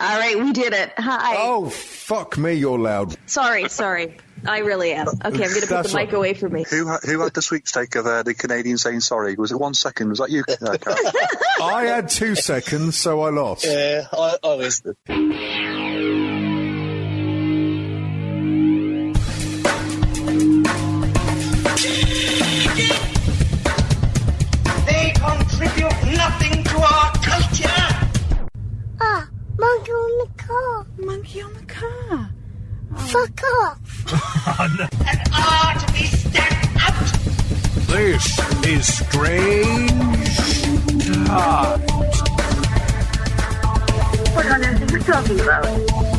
All right, we did it. Hi. Oh, fuck me, you're loud. Sorry, sorry. I really am. Okay, I'm going to put the mic away from me. Who ha- who had the sweepstake of uh, the Canadian saying sorry? Was it one second? Was that you? Uh, Carol? I had two seconds, so I lost. Yeah, I, I was. Monkey on the car. Monkey on the car. Oh. Fuck off. Oh, and are to be stamped out. This is strange. What on earth are you talking about?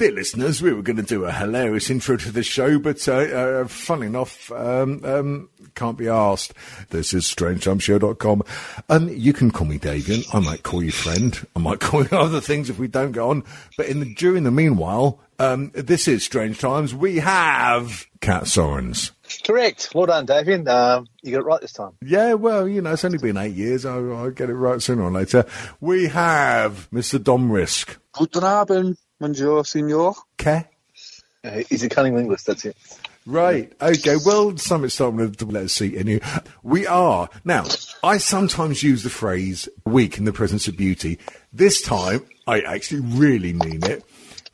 Dear listeners, we were going to do a hilarious intro to the show, but uh, uh, fun enough, um, um, can't be asked. This is strangetimeshow.com. Um, you can call me Davian. I might call you friend. I might call you other things if we don't go on. But in the, during the meanwhile, um, this is Strange Times. We have Cat Sorens. Correct. Well done, Davian. Um, you got it right this time. Yeah, well, you know, it's only been eight years. I'll, I'll get it right sooner or later. We have Mr. Dom Risk. Guten Abend, bonjour, signor. Okay. Uh, he's a cunning linguist, that's it. Right. Okay. Well, something's starting to let us see in you. We are. Now, I sometimes use the phrase weak in the presence of beauty. This time, I actually really mean it.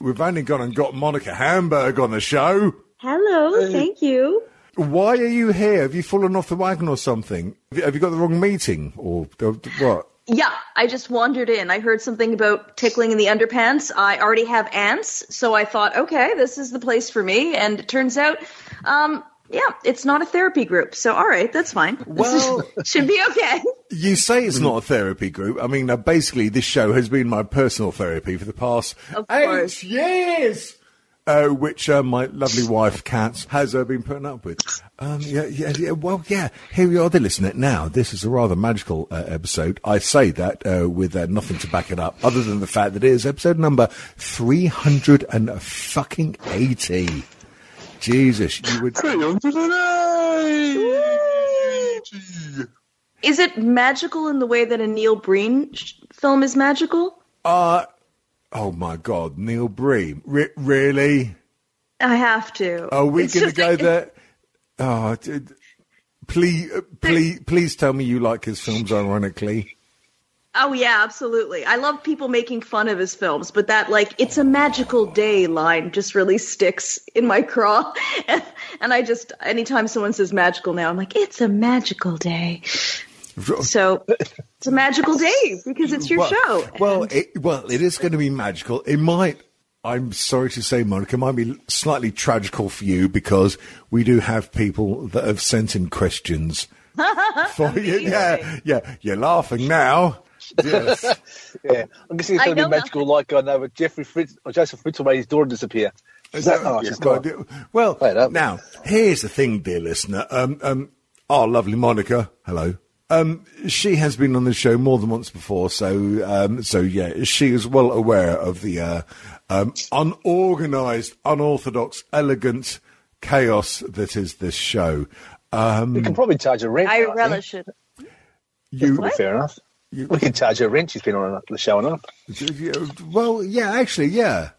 We've only gone and got Monica Hamburg on the show. Hello, thank you. Why are you here? Have you fallen off the wagon or something? Have you, got the wrong meeting or or what? Yeah, I just wandered in. I heard something about tickling in the underpants. I already have ants, so I thought, okay, this is the place for me. And it turns out, um, yeah, it's not a therapy group. So, all right, that's fine. This Well- is- should be okay. You say it's not a therapy group. I mean, basically, this show has been my personal therapy for the past eight years, uh, which uh, my lovely wife, Kat, has uh, been putting up with. Um, yeah, yeah, yeah, well, yeah, here we are, dear listener. Now, this is a rather magical uh, episode. I say that uh, with uh, nothing to back it up, other than the fact that it is episode number 300 and fucking 80. Jesus, you would... 380! Is it magical in the way that a Neil Breen sh- film is magical? Uh, oh my God, Neil Breen. Re- really? I have to. Are we going to go like- there? Oh, please, uh, please, please tell me you like his films. Ironically, Oh yeah, absolutely. I love people making fun of his films, but that like it's a magical day line just really sticks in my craw. And I just anytime someone says magical now, I'm like, it's a magical day. So it's a magical day because it's your well, show. Well, it, well, it is going to be magical. It might. I'm sorry to say, Monica, it might be slightly tragical for you because we do have people that have sent in questions for you. Yeah, yeah. You're laughing now. Yes. Yeah. I'm guessing it's going to be magical like I know, but Jeffrey Fritz, or Joseph Fritzl made his daughter disappear. Is that nice? Yeah, It's God, not. yeah. Well, now here's the thing, dear listener. Um, um, our lovely Monica, hello. Um, she has been on the show more than once before, so um, so yeah, she is well aware of the uh, um, unorganised, unorthodox, elegant chaos that is this show. Um, We can probably charge a rent. I think. relish it. you, Probably Fair enough. we can charge her a rent. She's been on the show enough. well, yeah, actually, yeah.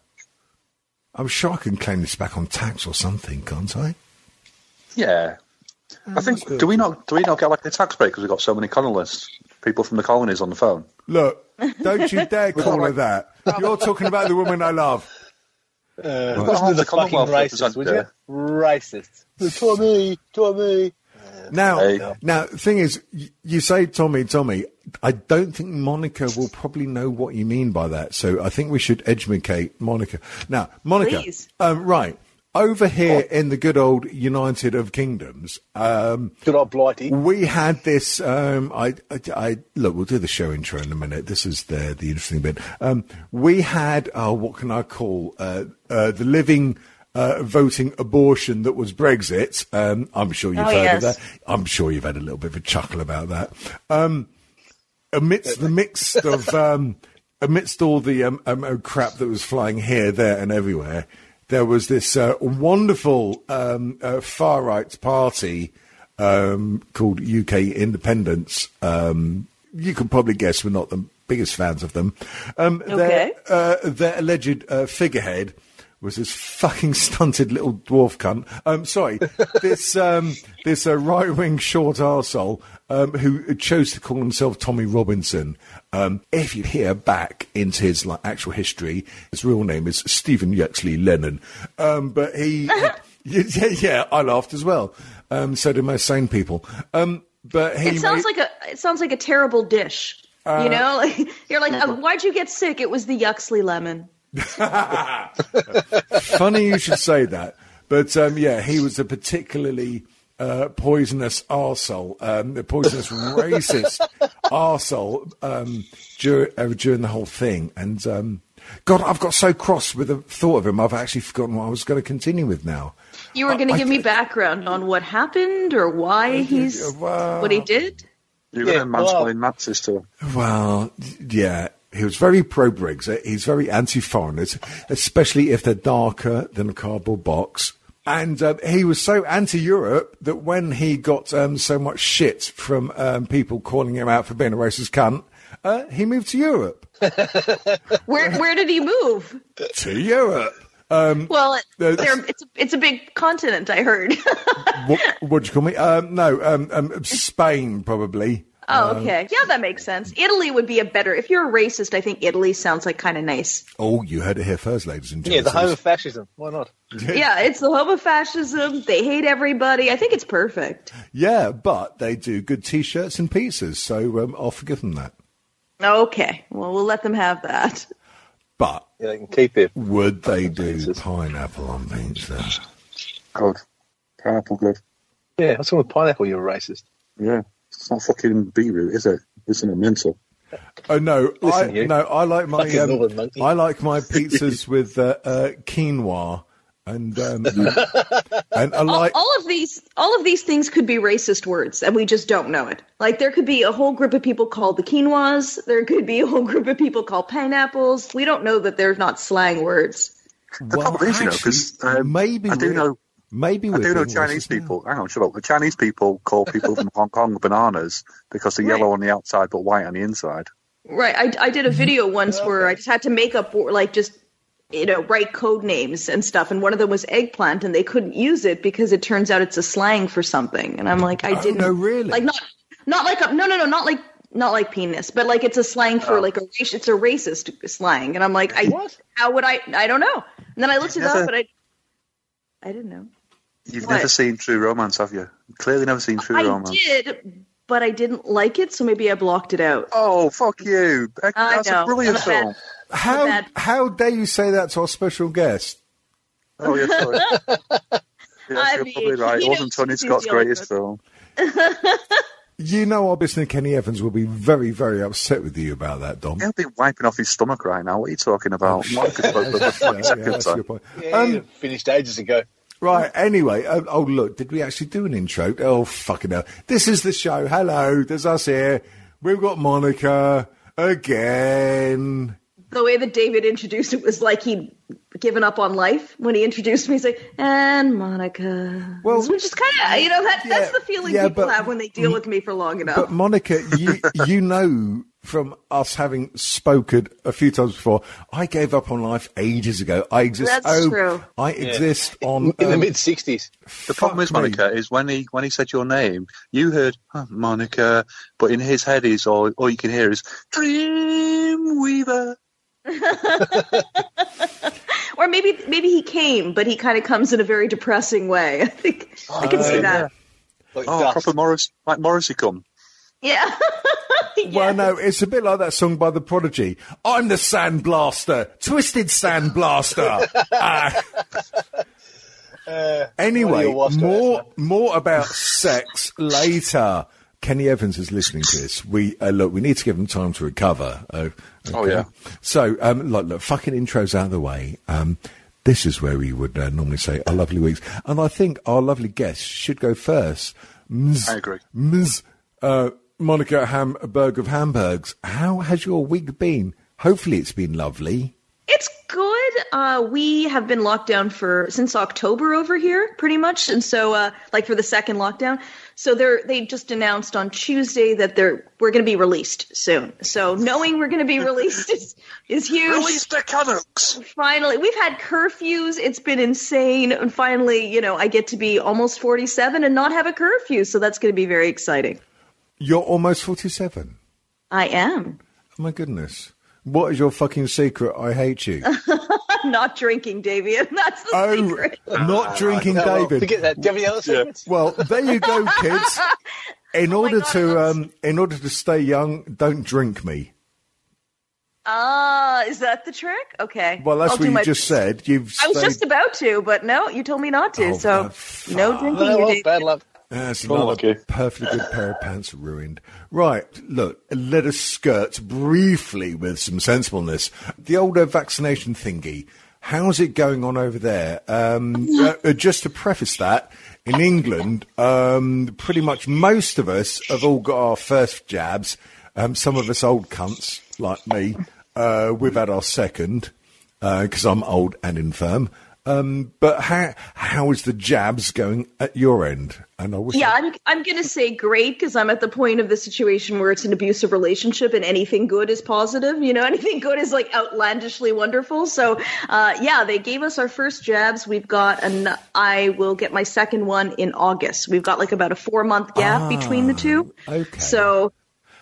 I'm sure I can claim this back on tax or something, can't I? Yeah. I think, do we not do we not get like a tax break because we've got so many colonists, people from the colonies on the phone? Look, don't you dare call her that. You're talking about the woman I love. Uh, Well, listen to the the Commonwealth fucking racists, would you? representative. Racist. Tommy, Tommy. Now, There you now, thing is, you say Tommy, Tommy. I don't think Monica will probably know what you mean by that. So I think we should educate Monica. Now, Monica, Please. um, right over here in the good old United of Kingdoms, um, Good old Blighty. we had this. Um, I, I, I look. We'll do the show intro in a minute. This is the the interesting bit. Um, we had. Oh, what can I call uh, uh, the living. Uh, voting abortion that was Brexit. Um, I'm sure you've Oh, heard yes. of that. I'm sure you've had a little bit of a chuckle about that. Um, amidst the mix of um, amidst all the um, um, crap that was flying here, there, and everywhere, there was this uh, wonderful um, uh, far right party um, called UK Independence. Um, you can probably guess we're not the biggest fans of them. Um, Okay. Their, uh, their alleged uh, figurehead was this fucking stunted little dwarf cunt. Um, sorry, this um, this uh, right wing short arsehole um, who chose to call himself Tommy Robinson. Um, if you hear back into his like actual history, his real name is Stephen Yaxley Lennon. Um, but he, yeah, yeah, I laughed as well. Um, so did most sane people. Um, but he It sounds made- like a it sounds like a terrible dish. Uh, you know, like you're like, oh, why'd you get sick? It was the Yuxley lemon. Funny you should say that. But um, yeah, he was a particularly uh, poisonous arsehole, um, a poisonous racist arsehole um, dur- uh, during the whole thing. And um, God, I've got so cross with the thought of him, I've actually forgotten what I was going to continue with now. You were going to I- give me background on what happened or why he's well- what he did. You're going Yeah, to well- mansplain Nazis to him. Well, yeah. He was very pro Brexit. He's very anti foreigners, especially if they're darker than a cardboard box. And um, he was so anti Europe that when he got um, so much shit from um, people calling him out for being a racist cunt, uh, he moved to Europe. Where where did he move? to Europe. Um, Well, it, Uh, there, it's it's a big continent. I heard. what would you call me? Um, no, um, um, Spain, probably. Oh, okay. Yeah, that makes sense. Italy would be a better. If you're a racist, I think Italy sounds like kind of nice. Oh, you heard it here first, ladies and gentlemen. Yeah, gentlemen. the home of fascism. Why not? yeah, it's the home of fascism. They hate everybody. I think it's perfect. Yeah, but they do good t shirts and pizzas, so um, I'll forgive them that. Okay, well, we'll let them have that. But Yeah, they can keep it. Would they do Pizzas. pineapple on pizza? God. Pineapple good. Yeah, what's wrong with pineapple? You're a racist. Yeah. It's not fucking beetroot, is it? Isn't it mental? Oh no, I Listen, you. no, I like my um. I like my pizzas with uh, uh, quinoa and um, and I all, like all of these all of these things could be racist words and we just don't know it like there could be a whole group of people called the quinoas there could be a whole group of people called pineapples we don't know that they're not slang words The well, problem is, you know, um, maybe I do we're- know- maybe I we're do know Chinese racist now. people. Hang on, shut up. The Chinese people call people from Hong Kong bananas because they're Right. yellow on the outside but white on the inside. right i, I did a video mm-hmm. once where i just had to make up like just you know write code names and stuff and one of them was eggplant and they couldn't use it because it turns out it's a slang for something and i'm like i Oh, didn't no, really? like not not like a no no no not like not like penis but like it's a slang for Oh. like a race it's a racist slang and i'm like i What? how would i i don't know and then i looked it Never- up but i i didn't know You've What? never seen True Romance, have you? Clearly never seen True i Romance. I did but i didn't like it so maybe i blocked it out Oh, fuck you. That's a brilliant I'm bad- film. How bad- how dare you say that to our special guest? Oh, yeah, sorry. yes, I you're mean, probably right. It wasn't Tony Scott's greatest good. film. You know, our listener Kenny Evans will be very very upset with you about that, Dom. He'll be wiping off his stomach right now. What are you talking about? Monica Yeah, yeah, that's a good point. Yeah, Um, finished ages ago. Right, anyway, uh, oh look, did we actually do an intro? Oh, fucking hell. This is the show. Hello, there's us here. We've got Monica again. the way that david introduced it was like he'd given up on life when he introduced me he's like and monica Well, which is kind of you know that, yeah, that's the feeling yeah, people but- have when they deal with me for long enough But Monica, you you know from us having spoken a few times before, I gave up on life ages ago. I exist. That's oh, true. I exist on In the um, mid 60s. The problem is, fuck me. Monica, is when he when he said your name, you heard huh, Monica, but in his head is all all you can hear is Dreamweaver. or maybe maybe he came but he kind of comes in a very depressing way i think i can see that Like Oh, dust. proper Morris, like Morrissey come. Yeah Well, no, it's a bit like that song by The Prodigy. I'm the Sandblaster, Twisted Sandblaster. Ah. anyway, your wasp more more about sex later. Kenny Evans is listening to this. We uh, look. We need to give him time to recover. Uh, Oh, yeah. So, um, look, look, fucking intros out of the way. Um, this is where we would uh, normally say our lovely weeks, and I think our lovely guest should go first. Ms. I agree. Ms. Monica Hamburg of Hamburgs. How has your week been? Hopefully, it's been lovely. It's good. uh, we have been locked down for since October over here, pretty much, and so uh, like for the second lockdown. So they're they just announced on Tuesday that they're we're going to be released soon. So knowing we're going to be released is is huge. Release the Canucks. Finally, we've had curfews. It's been insane, and finally, you know, I get to be almost forty seven and not have a curfew. So that's going to be very exciting. You're almost 47. I am Oh my goodness. What is your fucking secret? I hate you. not drinking, Davian. That's the oh, secret. not drinking, No, well, David. Forget that. Do you have any other secrets? Well, there you go, kids. In order Oh God, to um, in order to stay young, don't drink me. Ah, is that the trick? Okay. Well, that's I'll what you my just said. You've I was stayed- just about to, but no, you told me not to. Oh, so no drinking. No, well, bad luck. That's another okay. perfectly good pair of pants ruined. Right, look, let us skirt briefly with some sensibleness. The older vaccination thingy, how's it going on over there? Um, uh, uh, just to preface that, in England, um, pretty much most of us have all got our first jabs. Um, some of us old cunts, like me, uh, we've had our second, because I'm old and infirm. Um, but how how is the jabs going at your end? And I wish Yeah, I'm I'm gonna say great because I'm at the point of the situation where it's an abusive relationship and anything good is positive. You know, anything good is like outlandishly wonderful. So, uh, yeah, they gave us our first jabs. We've got an I will get my second one in August. We've got like about a four month gap between the two. Ah, okay. So.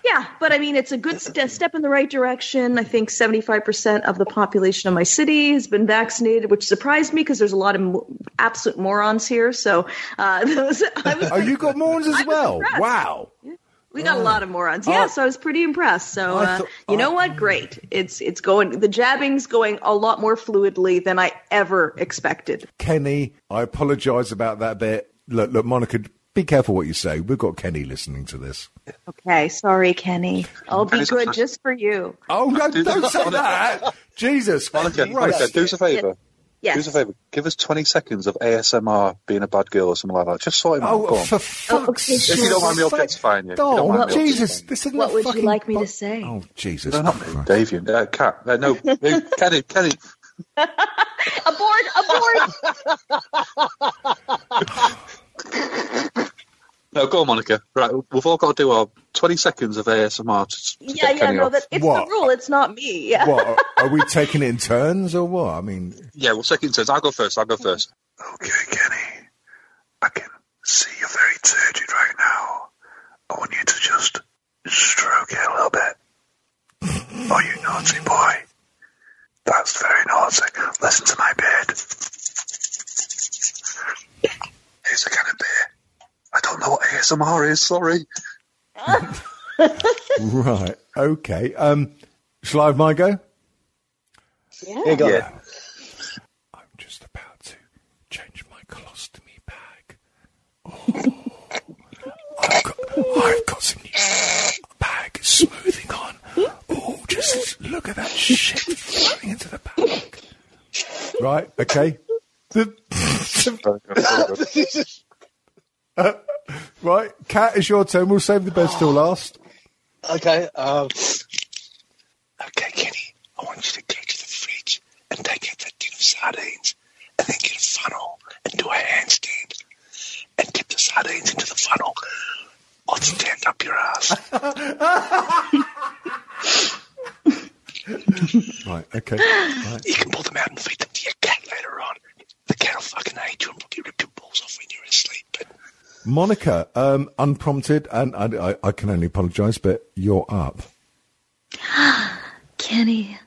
Yeah, but I mean, it's a good st- step in the right direction. I think 75% of the population of my city has been vaccinated, which surprised me because there's a lot of mo- absolute morons here. So, uh, those, I was Oh, you got morons as well. impressed. Wow. we got a lot of morons. Yeah, Oh. so I was pretty impressed. So uh, thought- you know oh. what? Great. It's it's going. The jabbing's going a lot more fluidly than I ever expected. Kenny, I apologise about that bit. Look, look, Monica, be careful what you say. We've got Kenny listening to this. Okay, sorry, Kenny. I'll be Kenny's good just for you. Oh no! Don't say that. Jesus Monica, Monica, do us a favour. Yes. Do us a favour. Give us 20 seconds of ASMR being a bad girl or something like that. Just sort him out. Go Oh, on. for fuck's okay, sake! If you don't mind me objectifying you. If you don't Oh, mind me Jesus! objectifying This isn't What a would you like me bu- to say? Oh, Jesus! No, not me, Christ. Davian. Uh, Cat. Uh, no, no, Kenny, Kenny. Abort! Abort! No, go on, Monica. Right, we've all got to do our 20 seconds of ASMR to, to yeah, get yeah. Kenny No, off. that it's What? the rule. It's not me. Yeah. What are- are we taking it in turns or what? I mean, Yeah, well, second turns. I'll go first. I'll go mm-hmm. first. Okay, Kenny. I can see you're very turgid right now. I want you to just stroke it a little bit. oh, you naughty boy. That's very naughty. Listen to my beard. Here's a can of beer. I don't know what ASMR is. Sorry. right? Okay. Um, shall I have my go? Here you go. Yeah. I'm just about to change my colostomy bag. Oh, I've got, I've got some new bag smoothing on. Oh, just look at that shit flowing into the bag. Right, okay. The, Very good, very good. right, Cat, it's your turn. We'll save the best till last. Okay. Um, Okay, Kenny. I want you to go to the fridge and take out that tin of sardines and then get a funnel and do a handstand and dip the sardines into the funnel I'll stand up your ass. Right, okay. Right. You can pull them out and feed them to your cat later on. The cat will fucking hate you and probably rip your balls off when you're asleep. But Monica, um, unprompted, and I, I, I can only apologise, but you're up. Kenny,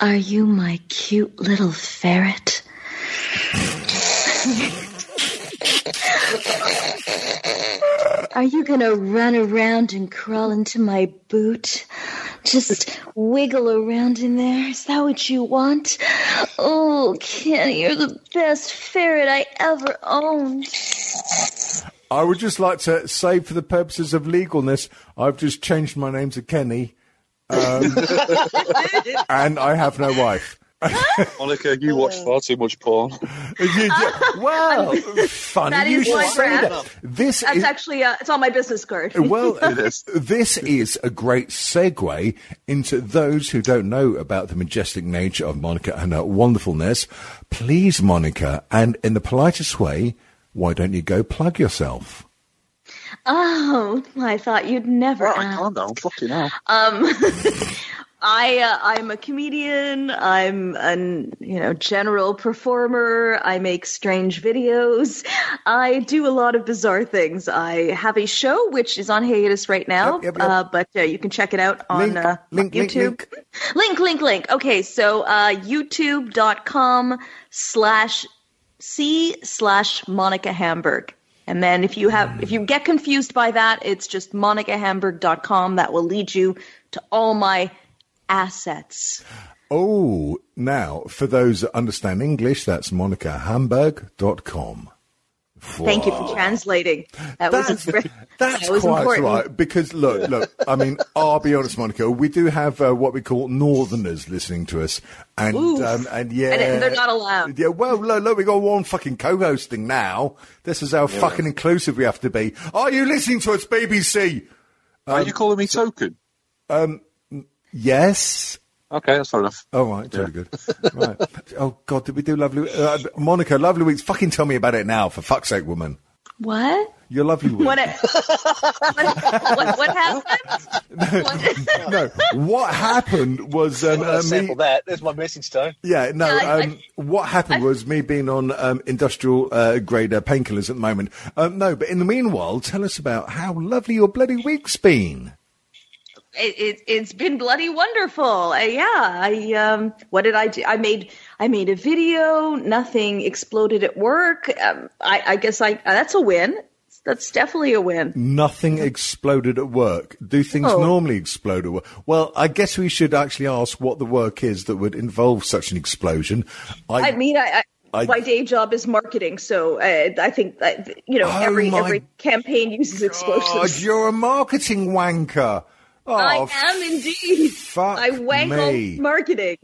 are you my cute little ferret? Are you gonna run around and crawl into my boot? Just wiggle around in there? Is that what you want? Oh, Kenny, you're the best ferret I ever owned. I would just like to say, for the purposes of legalness, I've just changed my name to Kenny, um, and I have no wife. Monica, you watch far too much porn. You do- well, funny That you is should my say brand. that. This That's is, actually uh, it's on my business card. Well, It is. this is a great segue into those who don't know about the majestic nature of Monica and her wonderfulness. Please, Monica, and in the politest way, why don't you go plug yourself? Oh, I thought you'd never. Right, I ask. can't now. Fucking hell. Um, I uh, I'm a comedian. I'm an you know general performer. I make strange videos. I do a lot of bizarre things. I have a show which is on hiatus right now, Yep, yep, yep. Uh, but uh, you can check it out on Link, uh, link, link, YouTube. link. link, link, link. Okay, so uh, YouTube.com slash C slash Monica Hamburg. And then if you have if you get confused by that, it's just monicahamburg.com. That will lead you to all my assets. Oh, now, for those that understand English, that's monicahamburg.com. Thank you for translating. That was That's, impre- that's that was quite important. right. Because look, look. I mean, I'll be honest, Monica. We do have uh, what we call Northerners listening to us, and um, and yeah, And they're not allowed. Yeah, well, look, look, we got one fucking co-hosting now. This is how fucking inclusive we have to be. Are you listening to us, BBC? Are you calling me token? Yes. Okay, that's fair enough. Oh right, very good. Right. Oh God, did we do lovely? Uh, Monica, lovely weeks. Fucking tell me about it now, for fuck's sake, woman. What? Your lovely week. What, what, what, what happened? What- no, what happened was um, Well, uh, sample me. that. There's my message tone. Yeah, no. Yeah, I- um, what happened was me being on um, industrial uh, grade uh, painkillers at the moment. Um, no, but in the meanwhile, tell us about how lovely your bloody week's been. It, it, it's been bloody wonderful. Uh, yeah, I um, what did I do? I made I made a video. Nothing exploded at work. Um, I, I guess I uh, that's a win. That's definitely a win. Nothing exploded at work. Do things Oh. normally explode at work? Well, I guess we should actually ask what the work is that would involve such an explosion. I mean, I, I, I- my day job is marketing, so uh, I think that, you know Oh every every campaign uses God, explosions. you're a marketing wanker. Oh, I am indeed. fuck I wank me. on marketing.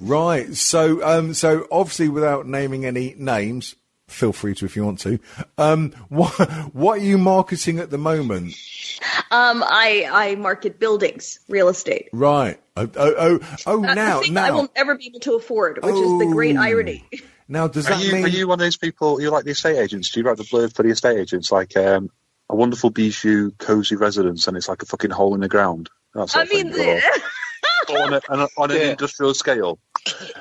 Right. So, um, so obviously, without naming any names, feel free to if you want to. Um, what what are you marketing at the moment? Um, I I market buildings, real estate. Right. Oh, oh, oh, oh That's now, now, I will never be able to afford, which is the great Oh. irony. now, does Are that you, mean? are you one of those people, you're like the estate agents? Do you write the blurb for the estate agents? Like um, a wonderful bijou, cozy residence, and it's like a fucking hole in the ground? That sort I of thing, mean, or- or on, a, on, a, on an Yeah. industrial scale.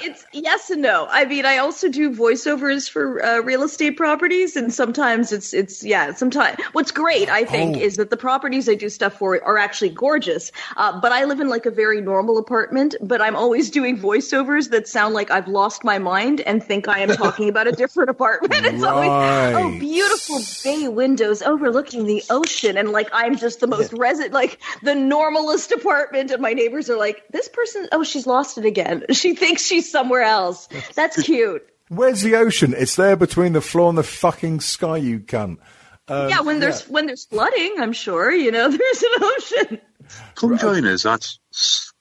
it's yes and no. I mean, I also do voiceovers for uh, real estate properties, and sometimes it's it's yeah. Sometimes what's great, I think, Oh. is that the properties I do stuff for are actually gorgeous. Uh, but I live in like a very normal apartment, but I'm always doing voiceovers that sound like I've lost my mind and think I am talking about a different apartment. It's always Right. oh beautiful bay windows overlooking the ocean, and like I'm just the most resident, like the normalest apartment, and my neighbors are like, this person, oh, she's lost it again. She thinks she's somewhere else. That's cute. Where's the ocean? It's there between the floor and the fucking sky, you cunt. Um, yeah, when there's when there's flooding, I'm sure you know there's an ocean. Come join us at S-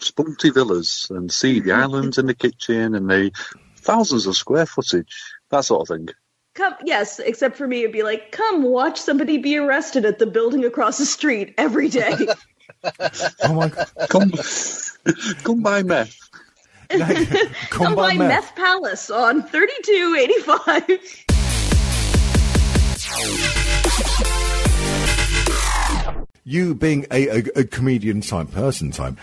Spunky Villas and see the islands in the kitchen and the thousands of square footage, that sort of thing. Come, yes, except for me, it'd be like, come watch somebody be arrested at the building across the street every day. Oh my god! Come, come by meth. Come by meth. Meth Palace on 3285. you being a, a, a comedian type person type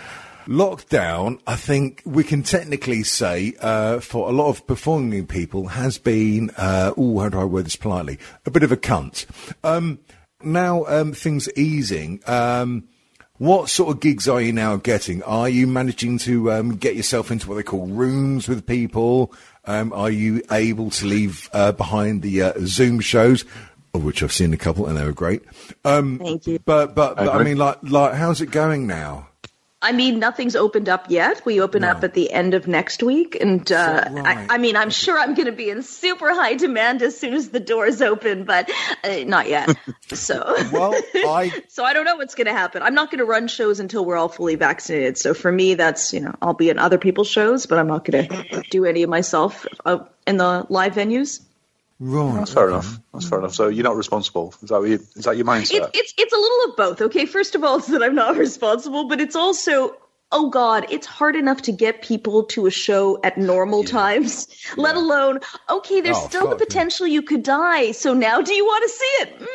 lockdown i think we can technically say uh, for a lot of performing people has been uh, oh how do i word this politely a bit of a cunt um, now um, things easing um, what sort of gigs are you now getting? Are you managing to um, get yourself into what they call rooms with people? Um, are you able to leave uh, behind the uh, Zoom shows, of which I've seen a couple and they were great? Um, Thank you. But but, but I Okay. mean, like like how's it going now? I mean, nothing's opened up yet. We open up at the end of next week, and uh, right? I, I mean, I'm sure I'm going to be in super high demand as soon as the doors open, but uh, not yet. So, Well, I so I don't know what's going to happen. I'm not going to run shows until we're all fully vaccinated. So for me, that's you know, I'll be in other people's shows, but I'm not going to do any of myself uh, in the live venues. Right. That's fair enough. That's fair enough. So you're not responsible. Is that what you, is that your mindset? It, it's it's a little of both. Okay, first of all, it's that I'm not responsible, but it's also oh god, it's hard enough to get people to a show at normal times, let alone okay. There's Oh, still the fuck, yeah. potential you could die. So now, do you want to see it? Mm,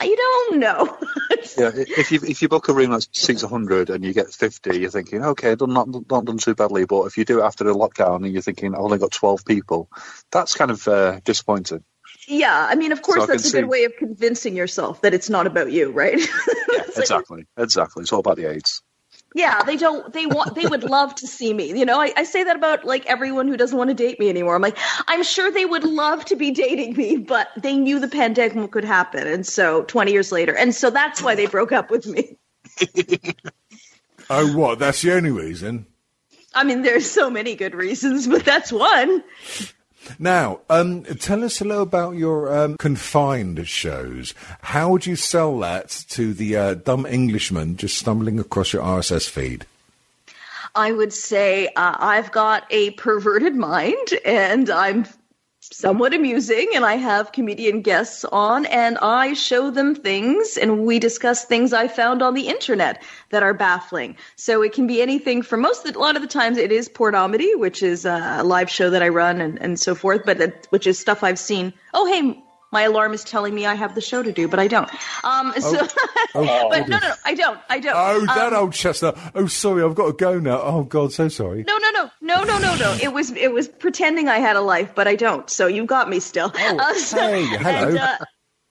I don't know. yeah, if you if you book a room that's seats 100 and you get 50, you're thinking, okay, done not not done too badly. But if you do it after the lockdown and you're thinking, I've only got 12 people, that's kind of uh, disappointing. yeah, I mean, of course, So that's a can good way of convincing yourself that it's not about you, right? Yeah, exactly, exactly. It's all about the AIDS. Yeah, they don't. They want. They would love to see me. You know, I, I say that about like everyone who doesn't want to date me anymore. I'm like, I'm sure they would love to be dating me, but they knew the pandemic could happen, and so 20 years later, and so that's why they broke up with me. Oh, what? That's the only reason. I mean, there's so many good reasons, but that's one. Now, um, tell us a little about your um, confined shows. How would you sell that to the uh, dumb Englishman just stumbling across your RSS feed? I would say uh, I've got a perverted mind, and I'm somewhat amusing, and I have comedian guests on, and I show them things, and we discuss things I found on the internet that are baffling. So it can be anything from most, a lot of the times it is Pornomedy, which is a live show that I run and, and so forth, but which is stuff I've seen. Oh, hey, my alarm is telling me I have the show to do, but I don't. Um, so, but no, no, no, I don't. I don't. Oh, that Um, old chestnut. Oh, sorry, I've got to go now. Oh, God, so sorry. no, no, no, no, no, no, no. It was it was pretending I had a life, but I don't. So you got me still. Uh, so, hey, hello. and, uh,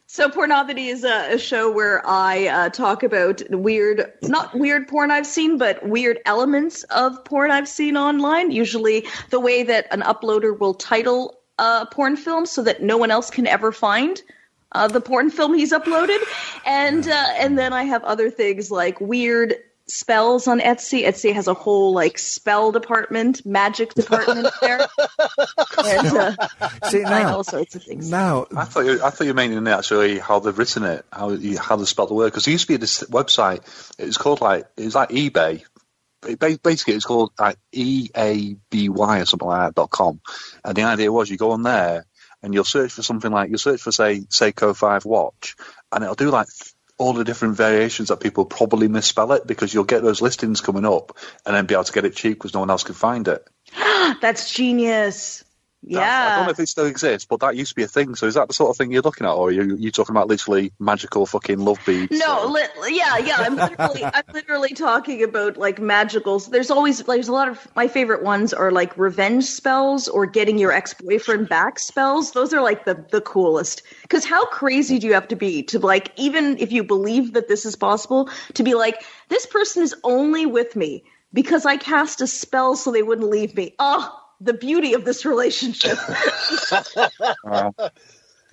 so Pornomedy is a, a show where I uh, talk about weird, not weird porn I've seen, but weird elements of porn I've seen online. Usually, the way that an uploader will title a porn film so that no one else can ever find uh, the porn film he's uploaded, and uh, and then I have other things like weird spells on Etsy. Etsy has a whole like spell department, magic department there, and uh, See, now, all sorts of things. now, I thought you, I thought you were meaning actually how they've written it, how you, how they spelled the word. Because there used to be this website. It was called like it was like eBay. Basically, it's called like E A B Y or something like that dot com. And the idea was you go on there and you'll search for something like you'll search for say Seiko Five watch, and it'll do like all the different variations that people probably misspell it because you'll get those listings coming up and then be able to get it cheap because no one else can find it. That's genius. That's- I don't know if it still exists, but that used to be a thing. So is that the sort of thing you're looking at, or are you, you talking about literally magical fucking love beads? No, li- yeah, yeah. I'm literally, I'm literally talking about like magicals. There's always, there's a lot of my favorite ones are like revenge spells or getting your ex boyfriend back spells. Those are like the the coolest. Because how crazy do you have to be to like, even if you believe that this is possible, to be like, this person is only with me because I cast a spell so they wouldn't leave me. Oh, the beauty of this relationship. Uh,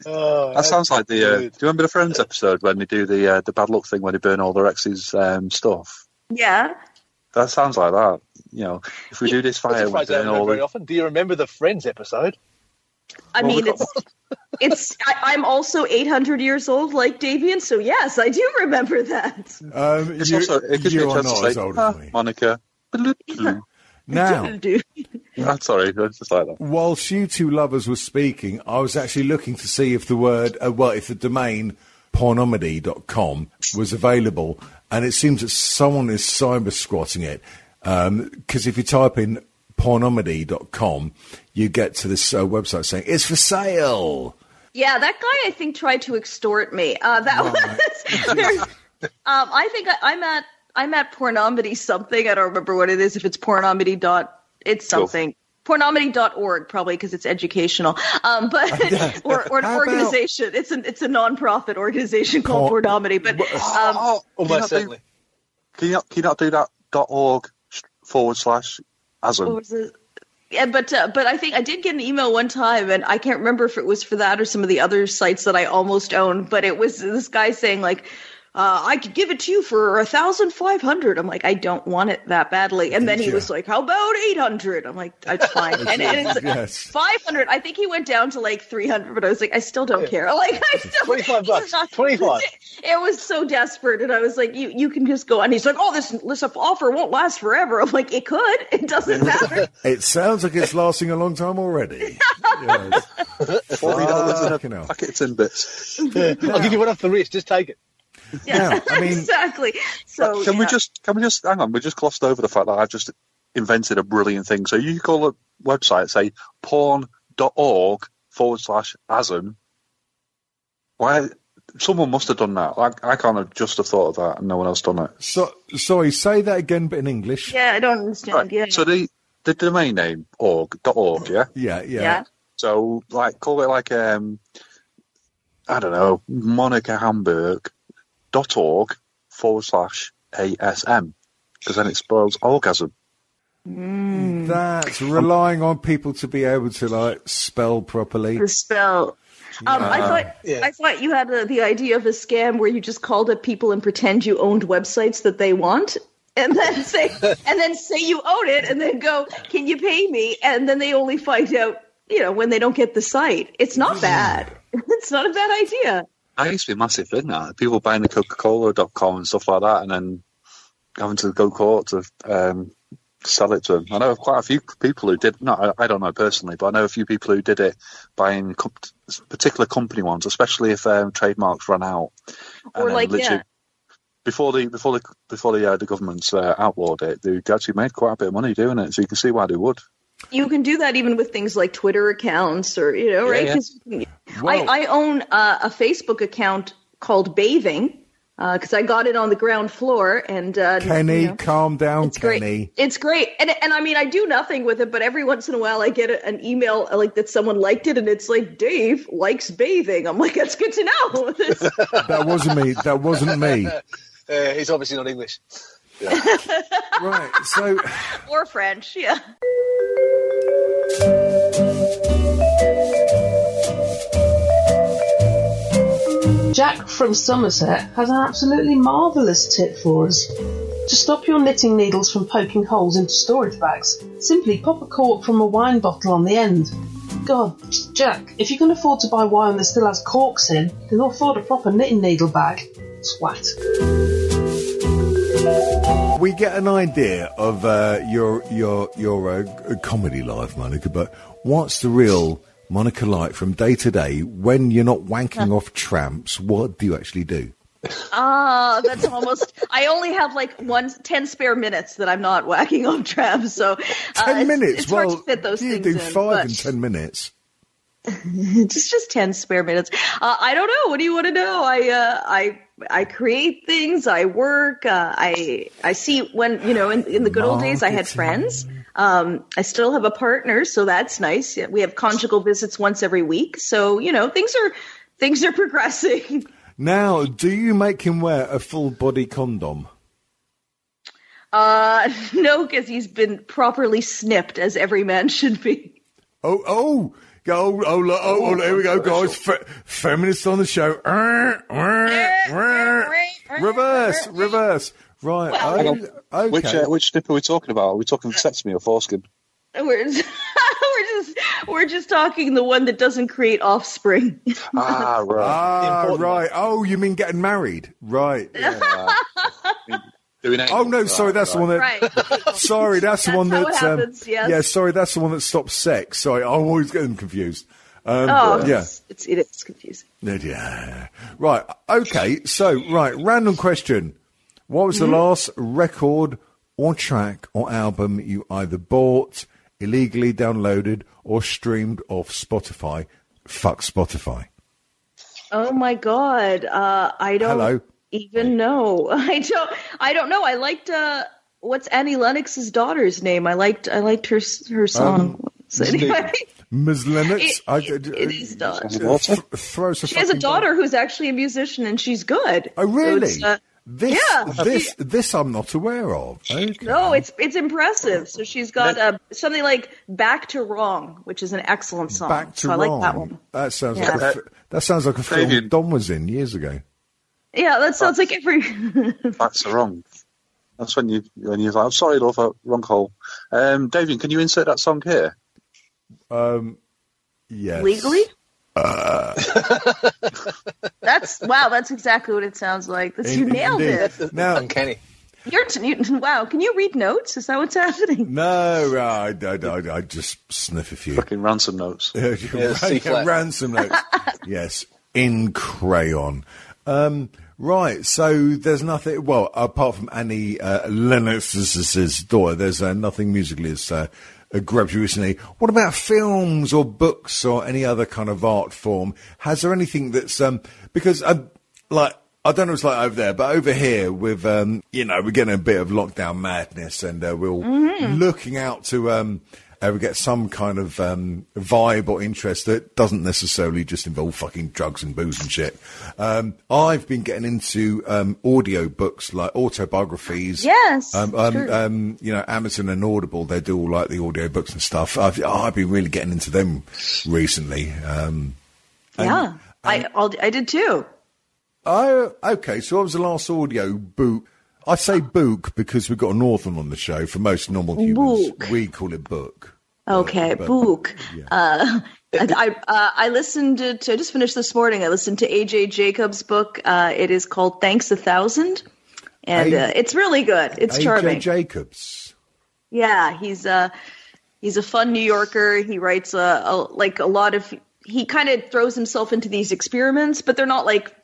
Oh, that sounds like the. Uh, do you remember the Friends episode when they do the uh, the bad luck thing when they burn all their ex's um, stuff? yeah. That sounds like that. You know, if we do this fire, we phrase I burn all very the. often. Do you remember the Friends episode? I Well, mean, we it's it's. I, I'm also 800 years old, like Davian. So yes, I do remember that. um, It's you, also it gives me you a are not say, as old "Ah, as me. Monica. Now, I'm sorry, it's just like that. whilst you two lovers were speaking, I was actually looking to see if the word, uh, well, if the domain pornomedy.com was available, and it seems that someone is cyber squatting it. Because if you type in pornomedy.com, you get to this uh, website saying it's for sale. Yeah, that guy I think tried to extort me. Uh, that was. um, I think I, I'm at I'm at pornomedy something. I don't remember what it is. If it's pornomedy dot, it's something. Cool. something. Pornomedy.org probably because it's educational. Um, but or, or an How about- organization. It's an it's a non-profit organization called Por- Pornomedy. But um, oh, can you Almost not do- Can you not, can you not do that dot org forward slash what asm? was it? Yeah, but uh, but I think I did get an email one time, and I can't remember if it was for that or some of the other sites that I almost owned. But it was this guy saying like, uh, I could give it to you for a thousand five hundred. I'm like, I don't want it that badly. And then he Yeah. was like, How about eight hundred? I'm like, That's fine. and and it's Yes. five hundred. I think he went down to like three hundred, but I was like, I still don't care. Like, I still 25 bucks. 25. It was so desperate, and I was like, "You, you can just go." And he's like, "Oh, this this offer won't last forever." I'm like, "It could. It doesn't matter." It sounds like it's lasting a long time already. Yes. Forty dollars in Fucking a hell. packet of Timbits. I'll give you one off the wrist. Just take it. Yeah, Now, I mean- exactly. So can we just can we just hang on? We just glossed over the fact that I've just invented a brilliant thing. So you call a website say porn.org forward slash asm. Why? Someone must have done that. I, I can't have just have thought of that, and no one else done it. So, sorry, say that again, but in English. Yeah, I don't understand. Right. Yeah. So the the domain name org dot org, yeah. Yeah, yeah. yeah. So like call it like um I don't know, Monica Hamburg dot org forward slash ASM. Because then it spells orgasm. That's relying on people to be able to like spell properly. The spell. Um, I thought Yeah. I thought you had uh, the idea of a scam where you just called up people and pretend you owned websites that they want, and then say and then say you own it, and then go, "Can you pay me?" And then they only find out, you know, when they don't get the site. It's not bad. It's not a bad idea. I used to be massive in that. People buying the Coca-Cola.com and stuff like that and then having to go court to um, sell it to them. I know of quite a few people who did, no, I, I don't know personally, but I know a few people who did it buying particular company ones, especially if um, trademarks run out. Or then like, yeah. Before the before the before the uh, the government's uh, outlawed it, they actually made quite a bit of money doing it. So you can see why they would. You can do that even with things like Twitter accounts or, you know, Yeah, right? yeah. 'Cause Well- I, I own uh, a Facebook account called Bathing because I got it on the ground floor. And uh, Kenny, you know, calm down, it's Kenny. great. It's great. And, and I mean, I do nothing with it, but every once in a while I get a, an email uh, like that someone liked it and it's like, Dave likes bathing. I'm like, that's good to know. That wasn't me. That wasn't me. Uh, he's obviously not English. Right. So, or French, yeah. Jack from Somerset has an absolutely marvellous tip for us. To stop your knitting needles from poking holes into storage bags, simply pop a cork from a wine bottle on the end. God, Jack, if you can afford to buy wine that still has corks in, then afford a proper knitting needle bag. Swat. We get an idea of uh, your your your uh, comedy life, Monica. But what's the real Monica like from day to day when you're not wanking off tramps? What do you actually do? Ah, that's almost. I only have like one ten spare minutes that I'm not whacking off tramps. So uh, Ten it's- minutes. It's well, hard to fit those you things do in, five but- in ten minutes. just just 10 spare minutes uh, i don't know what do you want to know i uh, i i create things i work uh, i i see when you know in, in the good old days i had friends. Um, i still have a partner so that's nice. We have conjugal visits once every week. So you know things are things are progressing. Now, do you make him wear a full body condom? uh no because he's been properly snipped as every man should be. Oh, oh, go, oh, look, oh, oh, there we go, guys. Fe- feminists on the show. reverse, reverse. Right. Hang on. oh, okay. Which uh, which snip are we talking about? Are we talking sesame or foreskin? we're just, we're just we're just talking the one that doesn't create offspring ah, right. ah, right. Oh, you mean getting married? Right. yeah. Doing Oh no, sorry, that's the one that. right Sorry, that's, the one how that. it um, happens, yes. Yeah, sorry, that's the one that stops sex. Sorry, I'm always getting confused. Um, Oh, yeah. it's, it's it is confusing. Yeah. Right. Okay. So, right. Random question. What was the Mm-hmm. last record or track or album you either bought, illegally downloaded, or streamed off Spotify? Fuck Spotify. Oh my god, uh, I don't Hello. Even know. I don't. I don't know. I liked uh, what's Annie Lennox's daughter's name. I liked. I liked her her song. So anyway, Ms. Lennox. it, I, it- it is daughter. Water? th- throws She has a fucking- daughter who's actually a musician and she's good. Oh, really? So uh, this, yeah. this, this I'm not aware of. Okay. no, it's it's impressive. So she's got uh, something like "Back to Wrong," which is an excellent song. Back to so I like that one. That sounds Yeah. like a, fi- that sounds like a film Don was in years ago. Yeah, that sounds like every. Facts are wrong. That's when you when you're like, I'm sorry, love, wrong hole. Um, Davian, can you insert that song here? Um, yes. Legally? Uh, That's wow. That's exactly what it sounds like. That's, you nailed indeed. it. Now, Uncanny. You're t- you, wow. Can you read notes? Is that what's happening? no, I, I, I, I just sniff a few. Fucking ransom notes. Yeah, C ransom notes. yes, in crayon. Um, right, so there's nothing. Well, apart from Annie uh, Lennox's daughter, there's uh, nothing musically as uh, grabbed you recently. What about films or books or any other kind of art form? Has there anything that's um, because um, like. I don't know it's like over there, but over here, with um, you know, we're getting a bit of lockdown madness, and uh, we're all looking out to um, uh, we get some kind of um, vibe or interest that doesn't necessarily just involve fucking drugs and booze and shit. Um, I've been getting into um, audio books like autobiographies. Yes, Um, um, true. um, you know, Amazon and Audible, they do all like the audio books and stuff. I've, oh, I've been really getting into them recently. Um, yeah, I I'll, I did too. Oh, okay. So what was the last audio book? I say book because we've got a northern on the show. For most normal humans, Book. we call it book. Okay, but- book. yeah. Uh, I uh, I listened to, to I just finished this morning. I listened to AJ Jacobs' book. Uh, it is called Thanks a Thousand, and A- uh, it's really good. It's AJ charming. AJ Jacobs. Yeah, he's uh he's a fun New Yorker. He writes a, a like a lot of he kind of throws himself into these experiments, but they're not like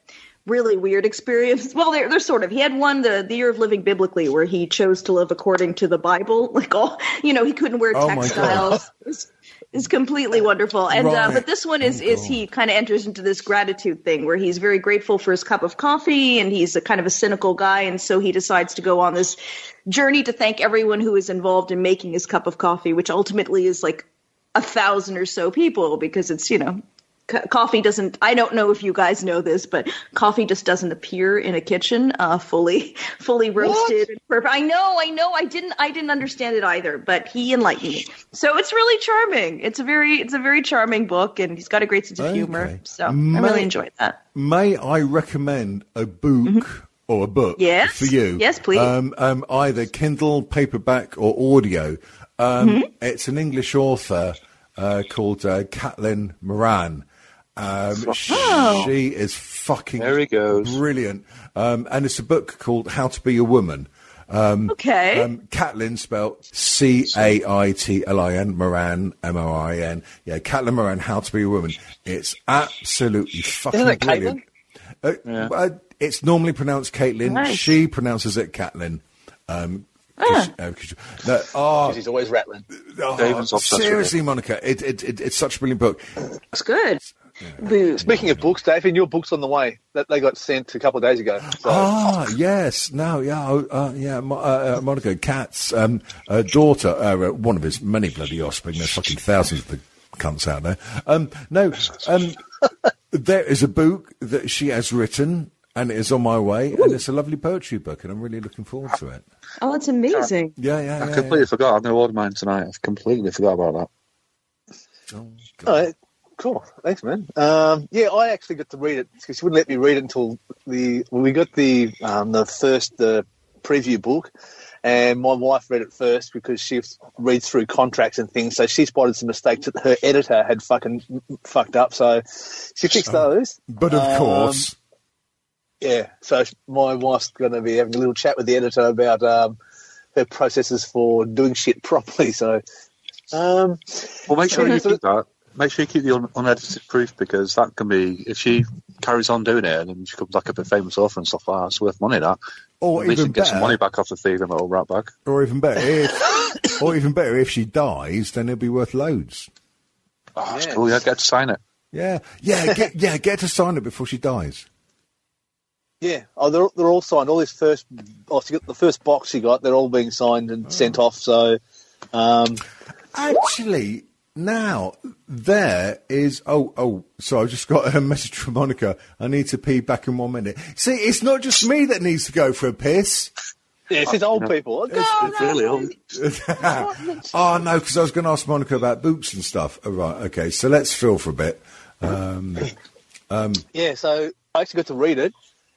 really weird experience. Well, they're they're sort of. He had one the the year of living biblically where he chose to live according to the Bible. Like all you know, he couldn't wear Oh textiles. It's, completely wonderful. And uh, but this one is Oh is he kind of enters into this gratitude thing where he's very grateful for his cup of coffee and he's a kind of a cynical guy and so he decides to go on this journey to thank everyone who is involved in making his cup of coffee, which ultimately is like a thousand or so people because it's, you know, co- coffee doesn't, I don't know if you guys know this, but coffee just doesn't appear in a kitchen, uh, fully, fully roasted and perfect. I know, I know, I didn't, I didn't understand it either, but he enlightened me. So it's really charming. It's a very, it's a very charming book and he's got a great sense of Okay. humor. So I really enjoyed that. May I recommend a book or a book Mm-hmm. Yes. for you? Yes, please. Um, um, either Kindle, paperback, or audio. Um, Mm-hmm. It's an English author uh, called uh, Caitlin Moran. Um, Oh. She is fucking There he goes. brilliant. Um, and it's a book called How to Be a Woman. Okay. Um, Caitlin spelled C A I T L I N Moran M O R I N. Yeah, Caitlin Moran, How to Be a Woman. It's absolutely fucking Isn't it brilliant. Uh, uh, it's normally pronounced Caitlin. Nice. She pronounces it Caitlin. Um, 'cause- uh, 'cause- no, oh, He's always rattling. oh, David's obsessed with seriously, Monica, it, it, it, it's such a brilliant book. it's good. Boo. Speaking of books, Dave, in your book's on the way. That they got sent a couple of days ago. So Ah, yes. No, yeah, oh, uh, yeah. Mo- uh, uh, Monica Kat's um, uh, daughter, uh, one of his many bloody offspring. There's fucking thousands of the cunts out there. Um, no, um, there is a book that she has written, and it is on my way, and it's a lovely poetry book, and I'm really looking forward to it. Oh, it's amazing. Yeah, yeah, I yeah. completely forgot. I'm going to order mine tonight. I've completely forgot about that. yeah. Oh, God. All right, cool. Thanks, man. Um, yeah, I actually got to read it because she wouldn't let me read it until the when we got the um, the first the preview book, and my wife read it first because she reads through contracts and things. So she spotted some mistakes that her editor had fucking fucked up. So she fixed those. But of Um, course, Yeah, so my wife's going to be having a little chat with the editor about um, her processes for doing shit properly. So, um, Well, make sure you So- keep that. Make sure you keep the un- unedited proof because that can be if she carries on doing it and then she comes like a bit famous author and stuff like that. It's worth money. That or at least even you get some money back off the thief and little rat bag. or even better, if, or even better, if she dies, then it'll be worth loads. Oh, that's Yeah. cool. Yeah, get to sign it. Yeah, yeah, get, yeah. Get to sign it before she dies. yeah, oh, they're, they're all signed. All these first, oh, she got the first box she got, they're all being signed and sent off. So, um, Actually, now there is. Oh, oh. So I just got a message from Monica. I need to pee back in one minute. See, it's not just me that needs to go for a piss. yeah, it's old people. It's really old. oh no, because I was going to ask Monica about boots and stuff. Oh, right. Okay. So let's fill for a bit. Um, Yeah, so I actually got to read it.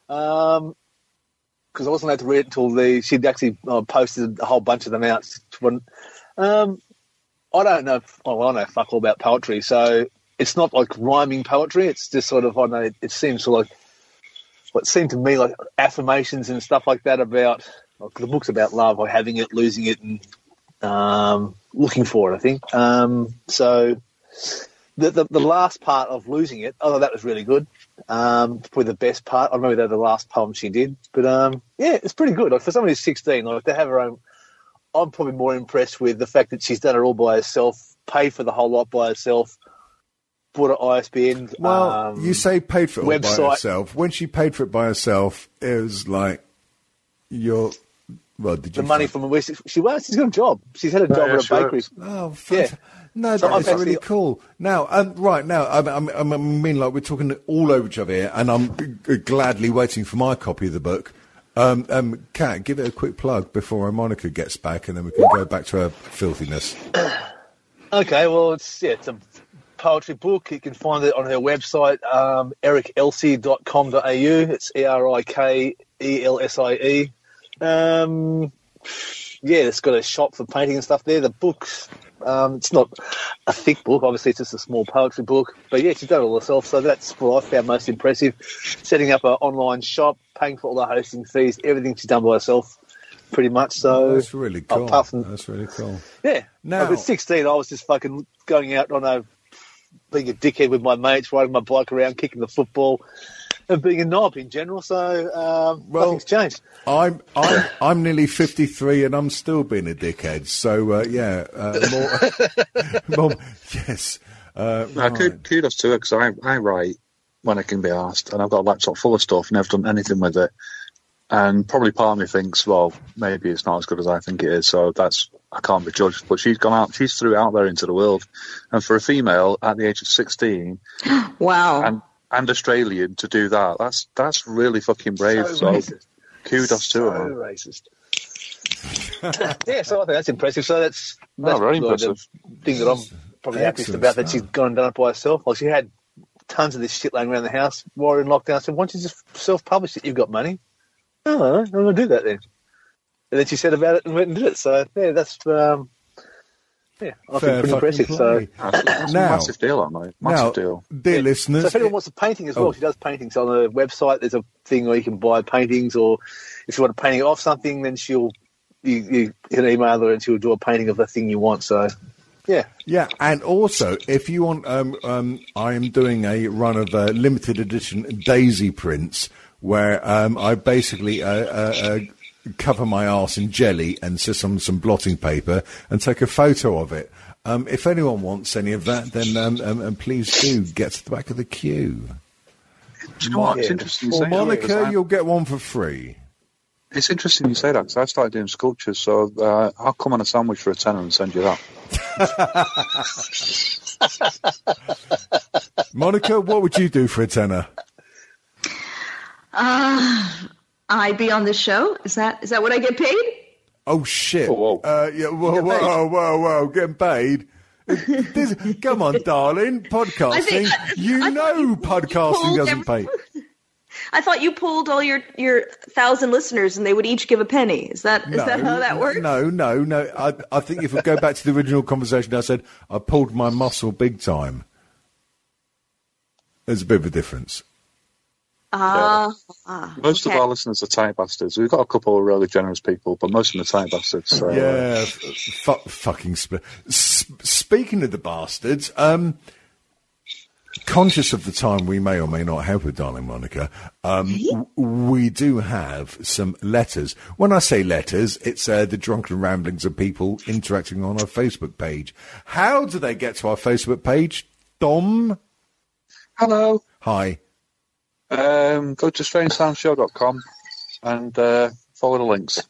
Um, because I wasn't allowed to read it until the she'd actually uh, posted a whole bunch of them out. Um, I don't know. Well, I know fuck all about poetry, so it's not like rhyming poetry. It's just sort of I know it, seems of like what seemed to me like affirmations and stuff like that about like the book's about love or having it, losing it, and um, looking for it. I think um, so. The, the the last part of losing it, although that was really good, um, probably the best part. I remember that the last poem she did, but um, yeah, it's pretty good. Like for somebody who's sixteen, like to have her own. I'm probably more impressed with the fact that she's done it all by herself, paid for the whole lot by herself, bought an ISBN. Well, um, you say paid for it all by herself. When she paid for it by herself, it was like you're. Well, did you the money from where she, she was. She's got a job. She's had a Yeah, job yeah, at a sure. bakery. Oh, Yeah. no, So that I've really cool. Now, um, right now, I, I, I mean, like we're talking all over each other here, and I'm g- g- gladly waiting for my copy of the book. Um, um, Kat, give it a quick plug before Monica gets back, and then we can go back to her filthiness. Okay, well, it's yeah, it's a poetry book. You can find it on her website, um, erikelsie.com.au. It's E R I K E L S I E. Um, yeah, it's got a shop for painting and stuff there. The book's um, it's not a thick book, obviously, it's just a small poetry book. But yeah, she's done it all herself, so that's what I found most impressive. Setting up an online shop, paying for all the hosting fees, everything she's done by herself, pretty much. So That's really cool. apart from That's really cool. yeah. Now- at 16, I was just fucking going out on a being a dickhead with my mates, riding my bike around, kicking the football, and being a knob in general. So um, Well- nothing's changed. I'm I'm I'm nearly fifty three and I'm still being a dickhead. So uh, yeah, uh, more, more, yes. Uh, No, right. kud- kudos to her because I, I write when I can be asked, and I've got a laptop full of stuff, never done anything with it. And probably part of me thinks, well, maybe it's not as good as I think it is, so that's I can't be judged. But she's gone out, she's threw out there into the world, and for a female at the age of sixteen Wow. and and Australian to do that, that's that's really fucking brave. So, racist. kudos to So her. man. racist. yeah, so I think that's impressive. So that's, Oh, that's very the- impressive. The thing that I'm probably happiest Excellent about that she's gone and done it by herself. Like she had tons of this shit laying around the house while we're in lockdown. I said, why don't you just self-publish it? You've got money. Oh, I'm going to do that then. And then she said about it and went and did it. So yeah, that's um, yeah, I Fair think pretty fucking impressive. So. play. That's, that's Now- a massive deal, that mate. Massive now, deal. dear Yeah. listeners, So if anyone wants a painting as well, Oh. she does paintings on her website. There's a thing where you can buy paintings, or if you want a painting off something, then she'll you, you can email her and she'll do a painting of the thing you want. So yeah, Yeah, and also if you want, um, um, I am doing a run of uh, limited edition Daisy prints where um, I basically uh, uh, uh, cover my arse in jelly and sit on some blotting paper and take a photo of it. Um, if anyone wants any of that, then um, um, um, please do get to the back of the queue. Do you know what? It's interesting you Or say that, 'cause Monica, I- you'll get one for free. It's interesting you say that because I started doing sculptures, so uh, I'll come on a sandwich for a tenner and send you that. Monica, what would you do for a tenner? I'd be on this show. Is that is that what I get paid? Oh shit! Oh, whoa. Uh, yeah, whoa, whoa, whoa, whoa, getting paid. This, come on, darling, podcasting. I think- you I know you podcasting pulled doesn't every- pay. I thought you pulled all your your thousand listeners and they would each give a penny. Is that is that how that works? No, no, no. I, I think if we go back to the original conversation, I said I pulled my muscle big time. There's a bit of a difference. Ah, ah, Most okay. of our listeners are tight bastards. We've got a couple of really generous people, but most of them are tight bastards. So, uh, Yeah, f- fucking. Sp- s- speaking of the bastards, um, conscious of the time we may or may not have with darling Monica, um, w- we do have some letters. When I say letters, it's uh, the drunken ramblings of people interacting on our Facebook page. How do they get to our Facebook page? Dom, Hello. hi. Um, go to strangesoundshow.com and uh, follow the links.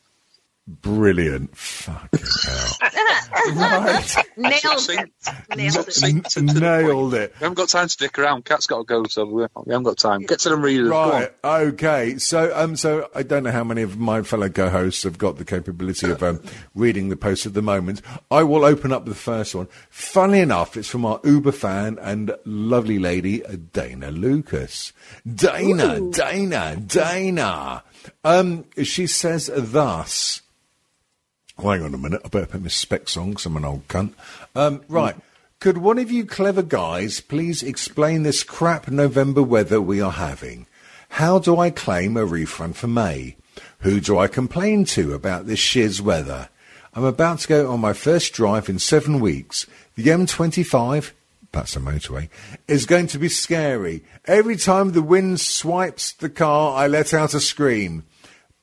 Brilliant. Fucking hell. right. Nailed Succinct. it. Nailed it. Succinct and to the Nailed it. We haven't got time to stick around. Cat's got to go, so we we haven't got time. Get to them readers. Right. Okay. So, um, so I don't know how many of my fellow co-hosts have got the capability of um, reading the post at the moment. I will open up the first one. Funny enough, it's from our Uber fan and lovely lady uh, Dana Lucas. Dana, Dana, Dana. Um, she says thus. Hang on a minute. I better put my specs on 'cause I'm an old cunt. Um, right. Could one of you clever guys please explain this crap November weather we are having? How do I claim a refund for May? Who do I complain to about this shiz weather? I'm about to go on my first drive in seven weeks. The M25, that's a motorway, is going to be scary. Every time the wind swipes the car, I let out a scream.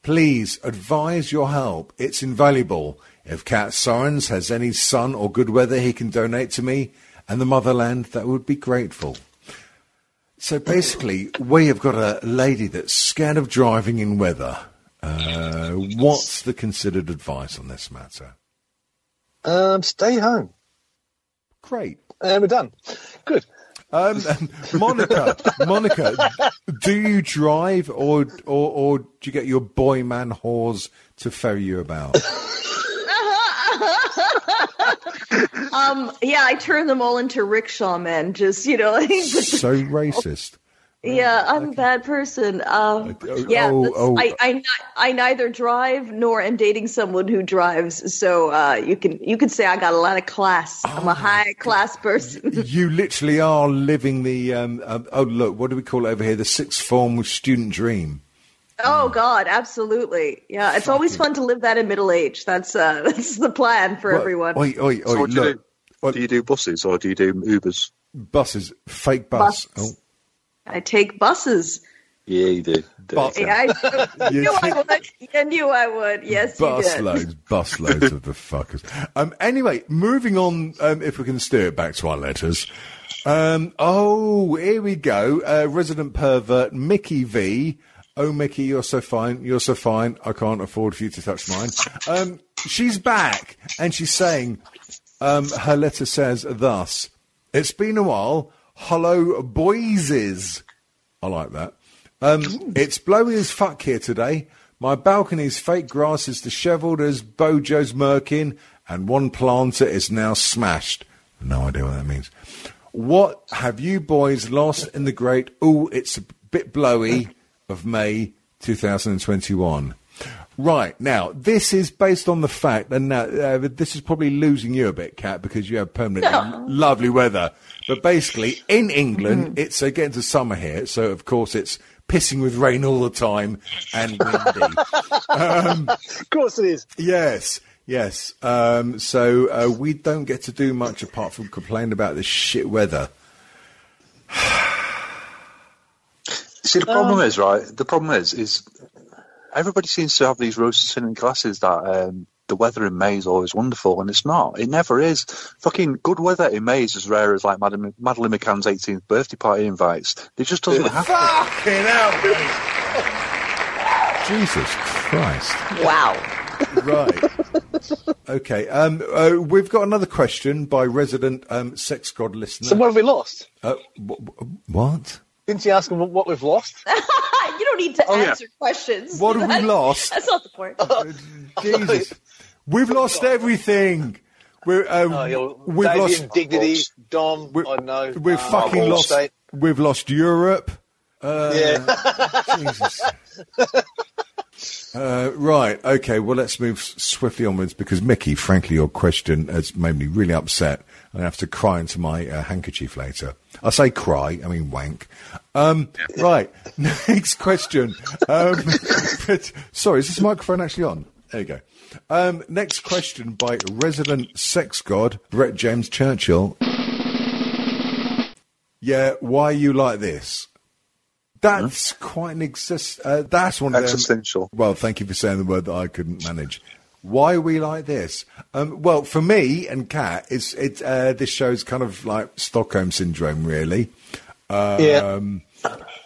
Please advise your help. It's invaluable. If Cat Sorens has any sun or good weather he can donate to me and the motherland, that would be grateful. So basically, we have got a lady that's scared of driving in weather. Uh, what's the considered advice on this matter? Um, stay home. Great. And we're done. Good. Um, Monica, Monica, do you drive or, or or do you get your boy man whores to ferry you about? Um, yeah, I turn them all into rickshaw men. Just you know, so racist. Yeah, I'm a bad person. Um, yeah, oh, oh. I, I ni- I neither drive nor am dating someone who drives. So uh, you can you could say I got a lot of class. I'm Oh a high class person. You literally are living the um, um, oh look, what do we call it over here? The sixth form student dream. oh God, absolutely. Yeah, it's always fun to live that in middle age. That's uh, that's the plan for Well, everyone. Oi, oi, So oi, what do you do? Well- do you do buses or do you do Ubers? buses, fake bus. Bus. I take buses. Yeah, you do. do. But- Yeah, I You knew I would. You knew I would. Yes, you bus did. loads, of the fuckers. Um, anyway, moving on, um, if we can steer it back to our letters. Um, oh, here we go. Uh, resident pervert Mickey V. Oh, Mickey, you're so fine. You're so fine. I can't afford for you to touch mine. Um, she's back, and she's saying, um, her letter says thus: "It's been a while. Hello, boyses. I like that. Um, it's blowy as fuck here today. My balcony's fake grass is dishevelled as Bojo's Merkin, and one planter is now smashed. No idea what that means. What have you boys lost in the great, Oh, it's a bit blowy of May 2021? Right, now, this is based on the fact, and now, uh, this is probably losing you a bit, Kat, because you have permanently lovely weather. But basically, in England, it's uh, getting to summer here, so of course it's pissing with rain all the time and windy. Of course it is. yes, yes. Um, so uh, we don't get to do much apart from complain about this shit weather. See, the problem is, right? The problem is, is everybody seems to have these rose-tinted glasses that um, the weather in May is always wonderful, and it's not. It never is. Fucking good weather in May is as rare as like Madeleine, Madeleine McCann's 18th birthday party invites. It just doesn't happen. Fucking hell, mate. Jesus Christ. Wow. Right. Okay. Um, uh, we've got another question by resident um, sex god listener. So what have we lost? Uh, w- w- what? Didn't you ask them what we've lost? you don't need to Oh, yeah. answer questions. What have we lost? That's not the point. Jesus. We've lost everything. We're, uh, Oh, yeah, we've Damien, lost. dignity, Dom. we- I don't know. We've uh, fucking lost. State. We've lost Europe. Uh, Yeah. Jesus. Uh, right. Okay. Well, let's move swiftly onwards because Mickey, frankly, your question has made me really upset. I have to cry into my uh, handkerchief later. I say cry, I mean wank. Um, right. Next question. Um, but, sorry, is this microphone actually on? There you go. Um, next question by resident sex god Brett James Churchill. Yeah, why are you like this? That's quite an exist. Uh, that's one of them. Existential. Well, thank you for saying the word that I couldn't manage. Why are we like this? Um, well, for me and Kat, it's it. Uh, this show's kind of like Stockholm syndrome, really. yeah. Um,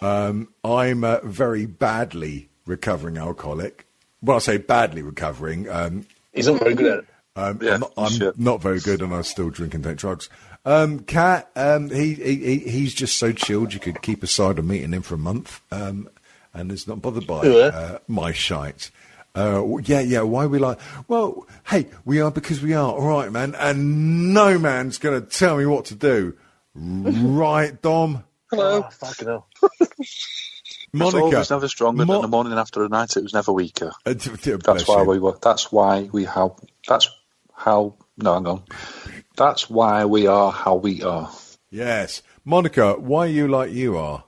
um, I'm a very badly recovering alcoholic. well, I say badly recovering. Um, He's not very good at it. um, Yeah, I'm, not, I'm sure. not very good, and I still drink and take drugs. Um, Cat, um, he, he he- he's just so chilled. You could keep a cider meeting him for a month, um, and is not bothered by uh, my shite. Uh, yeah, yeah. Why we like? Well, hey, we are because we are. All right, man. And no man's going to tell me what to do. right, Dom. Hello. Oh, fucking hell. Monica. Monica. was never stronger Mo- than the morning after the night. It was never weaker. Uh, t- t- bless That's why you. we were. That's why we how. That's how. No, hang on. That's why we are how we are. Yes, Monica. Why are you like you are?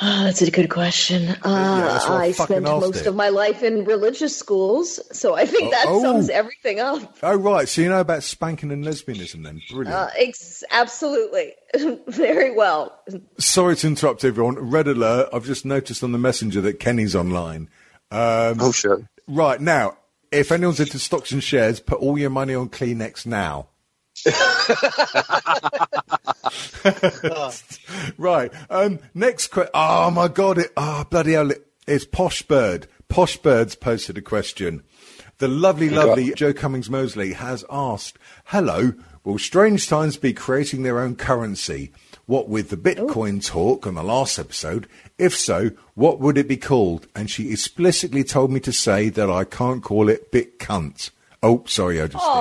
Ah, that's a good question. Uh, that's what I I spent most it. of my life in religious schools, so I think that Oh, oh. sums everything up. Oh, right. So you know about spanking and lesbianism, then? Brilliant. Uh, ex- absolutely, very well. Sorry to interrupt everyone. Red alert. I've just noticed on the messenger that Kenny's online. Um, Oh shit. Right now, if anyone's into stocks and shares, put all your money on Kleenex now. right. Um, next question. Oh my god! It. Oh bloody hell! It, it's Posh Bird. Posh Bird's posted a question. The lovely, lovely Joe Cummings Mosley has asked, "Hello, will Strange Times be creating their own currency? What with the Bitcoin talk on the last episode? If so, what would it be called?" And she explicitly told me to say that I can't call it Bit Cunt. Oh, sorry, I just did.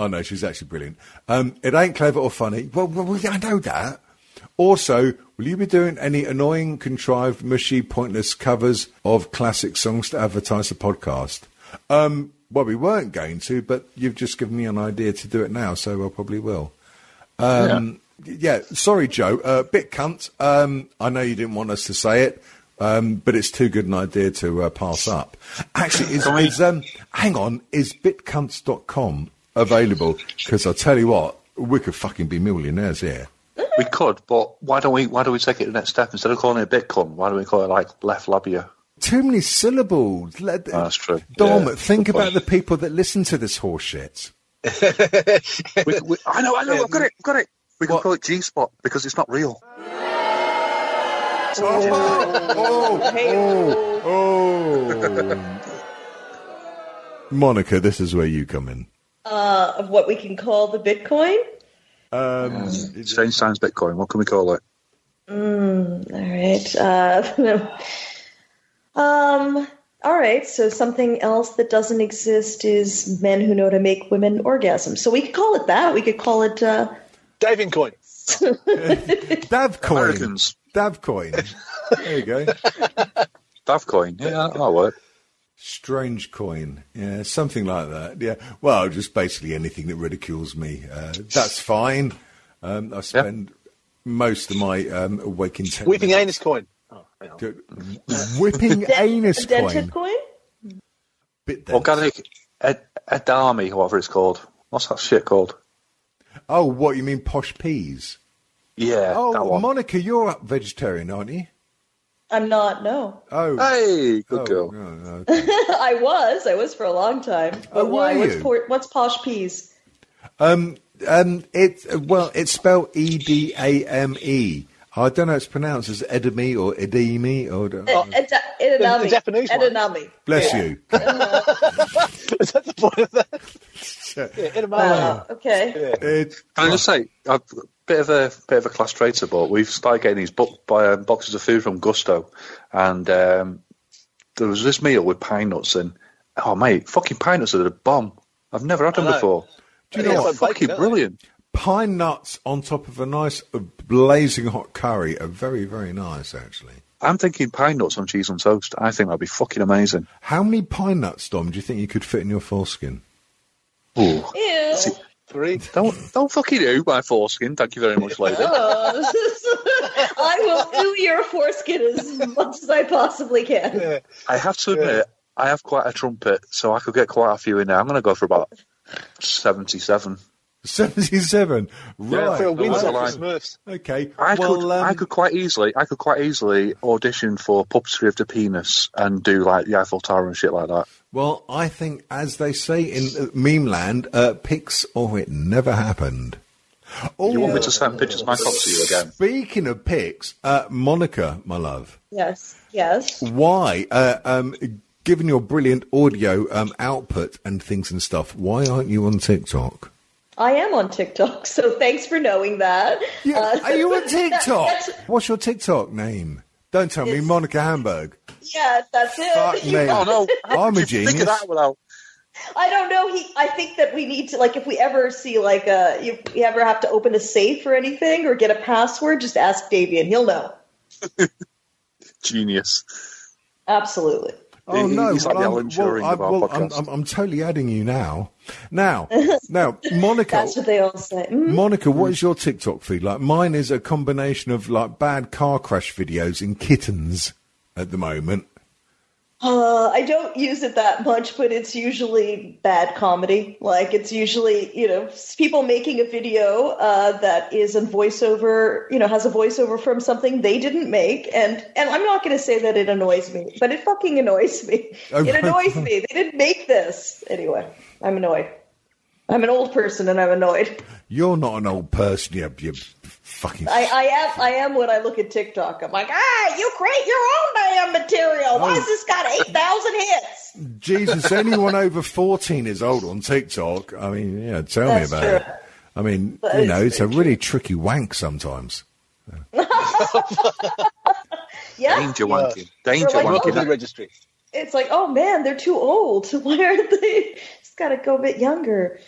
Aw. Oh no, she's actually brilliant. Um, it ain't clever or funny. Well, well, I know that. Also, will you be doing any annoying, contrived, mushy, pointless covers of classic songs to advertise the podcast? Um, well, we weren't going to, but you've just given me an idea to do it now, so I probably will. Um, yeah. sorry, Joe. Uh, bit cunt. Um, I know you didn't want us to say it, um, but it's too good an idea to uh, pass up. Actually, is, is um, hang on, is bitcunts.com available? Because I tell you what, we could fucking be millionaires here. We could, but why don't we? Why don't we take it the next step instead of calling it Bitcoin? Why don't we call it like left labia? Too many syllables. Let, Oh, that's true. Dom, Yeah, think about point. the people that listen to this horseshit. We, we, I know, I know, I've got it, I've got it. We can What? call it G Spot because it's not real. Oh, oh, Oh. oh, oh. Monica, this is where you come in. Uh, of what we can call the Bitcoin. Um, Strange Times Bitcoin. What can we call it? All right. Uh, um. All right. So something else that doesn't exist is men who know to make women orgasm. So we could call it that. We could call it. Uh, Daving coin. Davcoin. Americans. Davcoin. There you go. Davcoin. Yeah, that'll work. Strange coin. Yeah, something like that. Yeah. Well, just basically anything that ridicules me. Uh, that's fine. Um, I spend most of my um, waking ten Weeping minutes- anus coin. Oh, hang on. Whipping anus dented coin. coin. Bit dense. Organic ed- edamame, whatever it's called. What's that shit called? Oh, what you mean, posh peas? Yeah, that Oh, one. Monica, you're a vegetarian, aren't you? I'm not. No. Oh, hey, good oh, girl. no, no. I was. I was for a long time. But Oh, why? What's, por- what's posh peas? Um, um, it well, it's spelled E D A M E. I don't know. It's pronounced as edamame or edamame or. Uh, eda- edamame. the Japanese one. Edamame. Bless you. Is that the point of that? yeah, edamame. Uh, okay. It- Can I just say, a bit of a bit of a class traitor, but we've started getting these bo- by, um, boxes of food from Gousto, and um, there was this meal with pine nuts and Oh mate, fucking pine nuts are the bomb. I've never had them before. Do you know it's what? like Fucking bacon, brilliant. Pine nuts on top of a nice uh, blazing hot curry are very, very nice, actually. I'm thinking pine nuts on cheese on toast. I think that'd be fucking amazing. How many pine nuts, Dom, do you think you could fit in your foreskin? Ooh. Ew. Three. Don't don't fucking do my foreskin. Thank you very much, lady. Oh. I will do your foreskin as much as I possibly can. Yeah. I have to admit, I have quite a trumpet, so I could get quite a few in there. I'm going to go for about seventy-seven. 77. Right. For a win that's line. Okay. I well, could, um, I could quite easily, I could quite easily audition for puppetry of the penis and do like the Eiffel Tower and shit like that. Well, I think, as they say in uh, meme land, uh, pics or it never happened. Oh, You want me to send pictures of my cock to you again? Speaking of pics, uh, Monica, my love, Yes. Yes. why? Uh, um, given your brilliant audio um, output and things and stuff, why aren't you on TikTok? I am on TikTok, so thanks for knowing that. Yeah, Uh, are you on TikTok? that's- What's your TikTok name? Don't tell me Monica Hamburg. Yeah, that's it. Fuck me. Oh no! How I'm did a you genius. Figure that without. I don't know. He, I think that we need to like if we ever see like a you, you ever have to open a safe or anything or get a password, just ask Davian. He'll know. Genius. Absolutely. Oh He- no! he's like well, Alan I'm, well, I'm, well, I'm. I'm, I'm totally adding you now. Now, now, Monica. That's what they all say. Mm. Monica, what is your TikTok feed like? Mine is a combination of like bad car crash videos and kittens at the moment. Uh, I don't use it that much, but it's usually bad comedy. Like it's usually you know people making a video uh, that is a voiceover, you know, has a voiceover from something they didn't make, and and I'm not going to say that it annoys me, but it fucking annoys me. Oh, it annoys me. They didn't make this anyway. I'm annoyed. I'm an old person and I'm annoyed. You're not an old person, you, you fucking. I, I am I am when I look at TikTok. I'm like, ah, you create your own damn material. Why Oh. has this got eight thousand hits? Jesus, anyone over 14 is old on TikTok. I mean, yeah, tell That's me about true. it. I mean, That you know, it's a very really tricky wank sometimes. Yeah, Danger wanking. Danger like, wanking. Welcome to the registry. it's like, oh man, they're too old. Why aren't they? Just got to go a bit younger.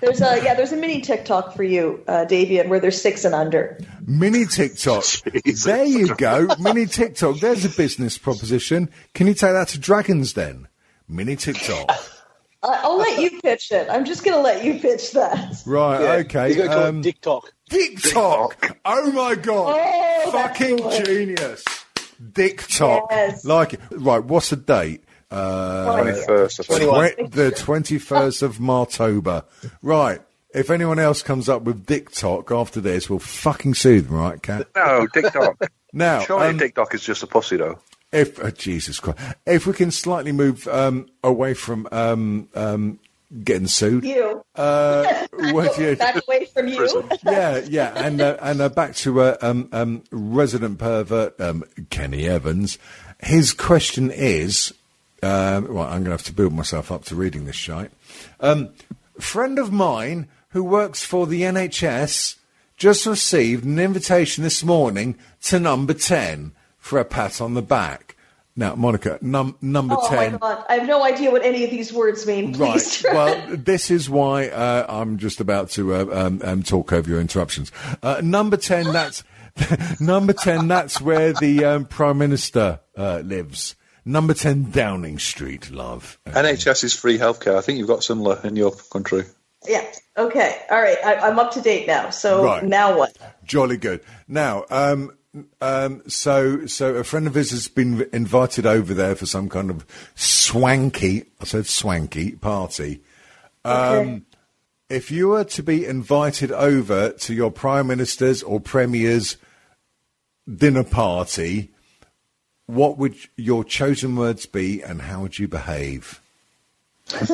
There's a yeah, there's a mini TikTok for you, uh, Davian, where they're six and under. Mini TikTok. Jesus. There you go. Mini TikTok. There's a business proposition. Can you take that to Dragons' Den? Mini TikTok. I, I'll let you pitch it. I'm just gonna let you pitch that. Right, Yeah. okay. He's going to call um, it Dick Talk. TikTok. Oh my god. Oh, Fucking genius. TikTok. Yes. Like it. Right, what's the date? Uh, Twenty first. I think. 21. the 21st of Martober. Right. If anyone else comes up with TikTok after this, we'll fucking sue them, right, Cat? No, Dick Doc. Now, Surely um, Dick Doc is just a pussy, though. if oh, Jesus Christ, if we can slightly move um, away from um, um, getting sued, You uh, what do you- back away from you. yeah, yeah, and uh, and uh, back to uh, um, um, resident pervert um, Kenny Evans. His question is, um, right, I'm going to have to build myself up to reading this shite. Um, friend of mine who works for the NHS just received an invitation this morning to number ten for a pat on the back. Now, Monica, num- number Oh ten. my god, I have no idea what any of these words mean. Right. Please try. Well, this is why uh, I'm just about to uh, um, um, talk over your interruptions. Uh, number ten. That's number ten. That's where the um, prime minister uh, lives. Number ten, Downing Street, love. NHS is free healthcare. I think you've got similar in your country. yeah. Okay. All right. I, I'm up to date now. So Right. now what? Jolly good. Now, um, um, so so a friend of his has been invited over there for some kind of swanky. I said swanky party. Okay. if you were to be invited over to your prime minister's or premier's dinner party, what would your chosen words be, and how would you behave?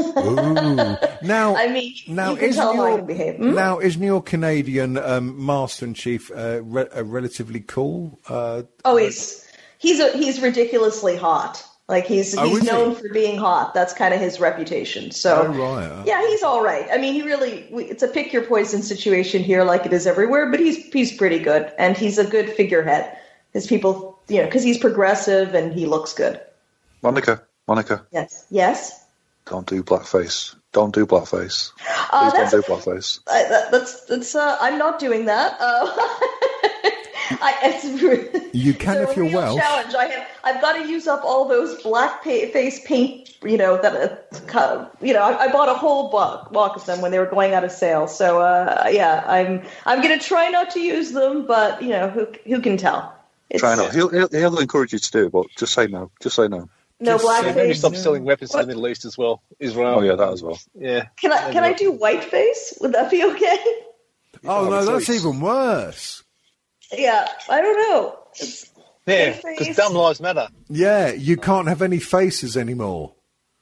Now, I mean, now isn't tell how I your behave. Hmm? now isn't your Canadian um, master in chief uh, re- uh, relatively cool? Uh, Oh, he's he's a, he's ridiculously hot. Like he's Oh, he's is he? known for being hot. That's kind of his reputation. So Oh, right. Uh, yeah, he's all right. I mean, he really it's a pick your poison situation here, like it is everywhere. But he's he's pretty good, and he's a good figurehead. His people, you know, because he's progressive and he looks good. Monica, Monica, Yes, yes. don't do blackface. Don't do blackface. Uh, Please that's don't do blackface. I, that, that's that's. Uh, I'm not doing that. Uh, I, it's, You can it's if you're real Welsh. Challenge. I have. I've got to use up all those black pa- face paint. You know that. Uh, you know, I, I bought a whole block, block of them when they were going out of sale. So uh, yeah, I'm. I'm going to try not to use them, but you know, who who can tell? It's, Try not. He'll, he'll, he'll encourage you to do it, but just say no. Just say no. No Just black say Maybe face. stop selling weapons to the Middle East as well. Israel. Oh yeah, that as well. Yeah. Can I can I do white face? Would that be okay? oh no, that's even worse. Yeah, I don't know. It's, Yeah, Face. because dumb lives matter. Yeah, you can't have any faces anymore.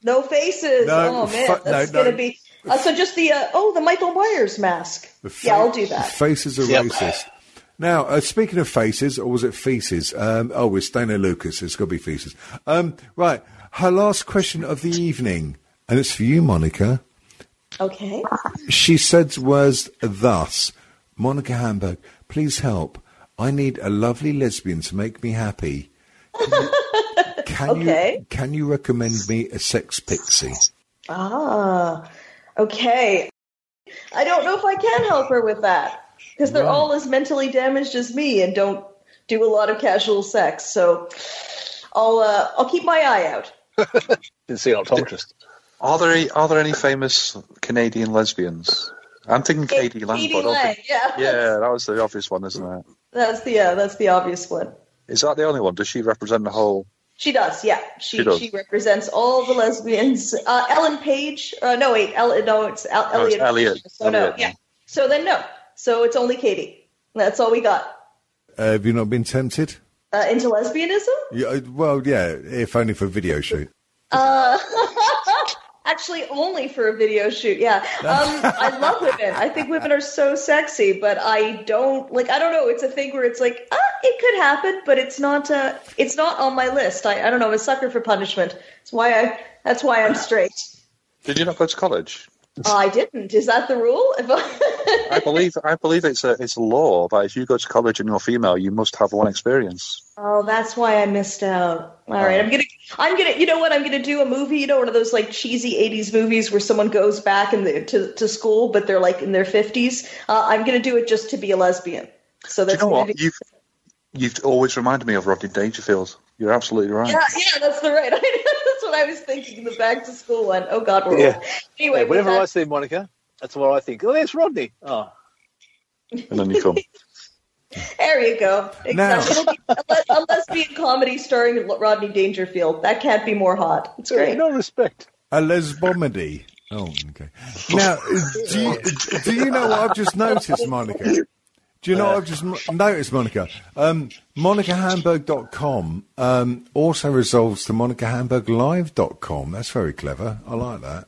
No faces. No, oh man, fu- that's no, no. gonna be. Uh, so just the uh, oh the Michael Myers mask. The fa- yeah, I'll do that. Faces are Yep. racist. Now, uh, speaking of faces, or was it feces? Um, oh, it's Dana Lucas. It's got to be feces. Um, right. Her last question of the evening, and it's for you, Monica. Okay. She said was thus, Monica Hamburg, please help. I need a lovely lesbian to make me happy. Can you, can, Okay. you, can you recommend me a sex pixie? Ah, okay. I don't know if I can help her with that because they're Right. all as mentally damaged as me and don't do a lot of casual sex. So I'll uh, I'll keep my eye out. Didn't see an optometrist. Are there any, are there any famous Canadian lesbians? I'm thinking k.d. lang. Katie but Lang, yeah. yeah, that was the obvious one, isn't it? That's the uh, that's the obvious one. Is that the only one? Does she represent the whole? She does, yeah. She She does. she represents all the lesbians. Uh, Ellen Page. Uh, no, wait. El- no, it's El- No, it's Elliot. Elliot. So no, yeah. So then no. So it's only Katie. That's all we got. Uh, have you not been tempted? Uh, into lesbianism? Yeah, uh, well, yeah, if only for a video shoot. Uh, actually, only for a video shoot. Yeah, um, I love women. I think women are so sexy, but I don't like. I don't know. It's a thing where it's like, ah, it could happen, but it's not. Uh, it's not on my list. I, I don't know. I'm a sucker for punishment. That's why I. That's why I'm straight. Did you not go to college? I didn't. Is that the rule? I, believe I believe it's a it's a law that if you go to college and you're female, you must have one experience. oh, that's why I missed out. All right, I'm gonna. I'm gonna. You know what? I'm gonna do a movie. You know, one of those like cheesy '80s movies where someone goes back in the, to to school, but they're like in their 50s. Uh, I'm gonna do it just to be a lesbian. So Do you know what you've you've always reminded me of Rodney Dangerfield. You're absolutely right. Yeah, yeah, that's the right. that's what I was thinking. The back to school one. Oh God, we're Yeah. Anyway, Yeah, whenever that- I see Monica, that's what I think. Oh, there's Rodney. Oh, And then you come. there you go. Now- Exactly. It'll a, a lesbian comedy starring Rodney Dangerfield. That can't be more hot. It's great. no respect. A lesbomedy. Oh, okay. Now, do you, do you know what I've just noticed, Monica? Do you know what I've just noticed, Monica? Um, MonicaHamburg.com um, also resolves to MonicaHamburgLive.com. That's very clever. I like that.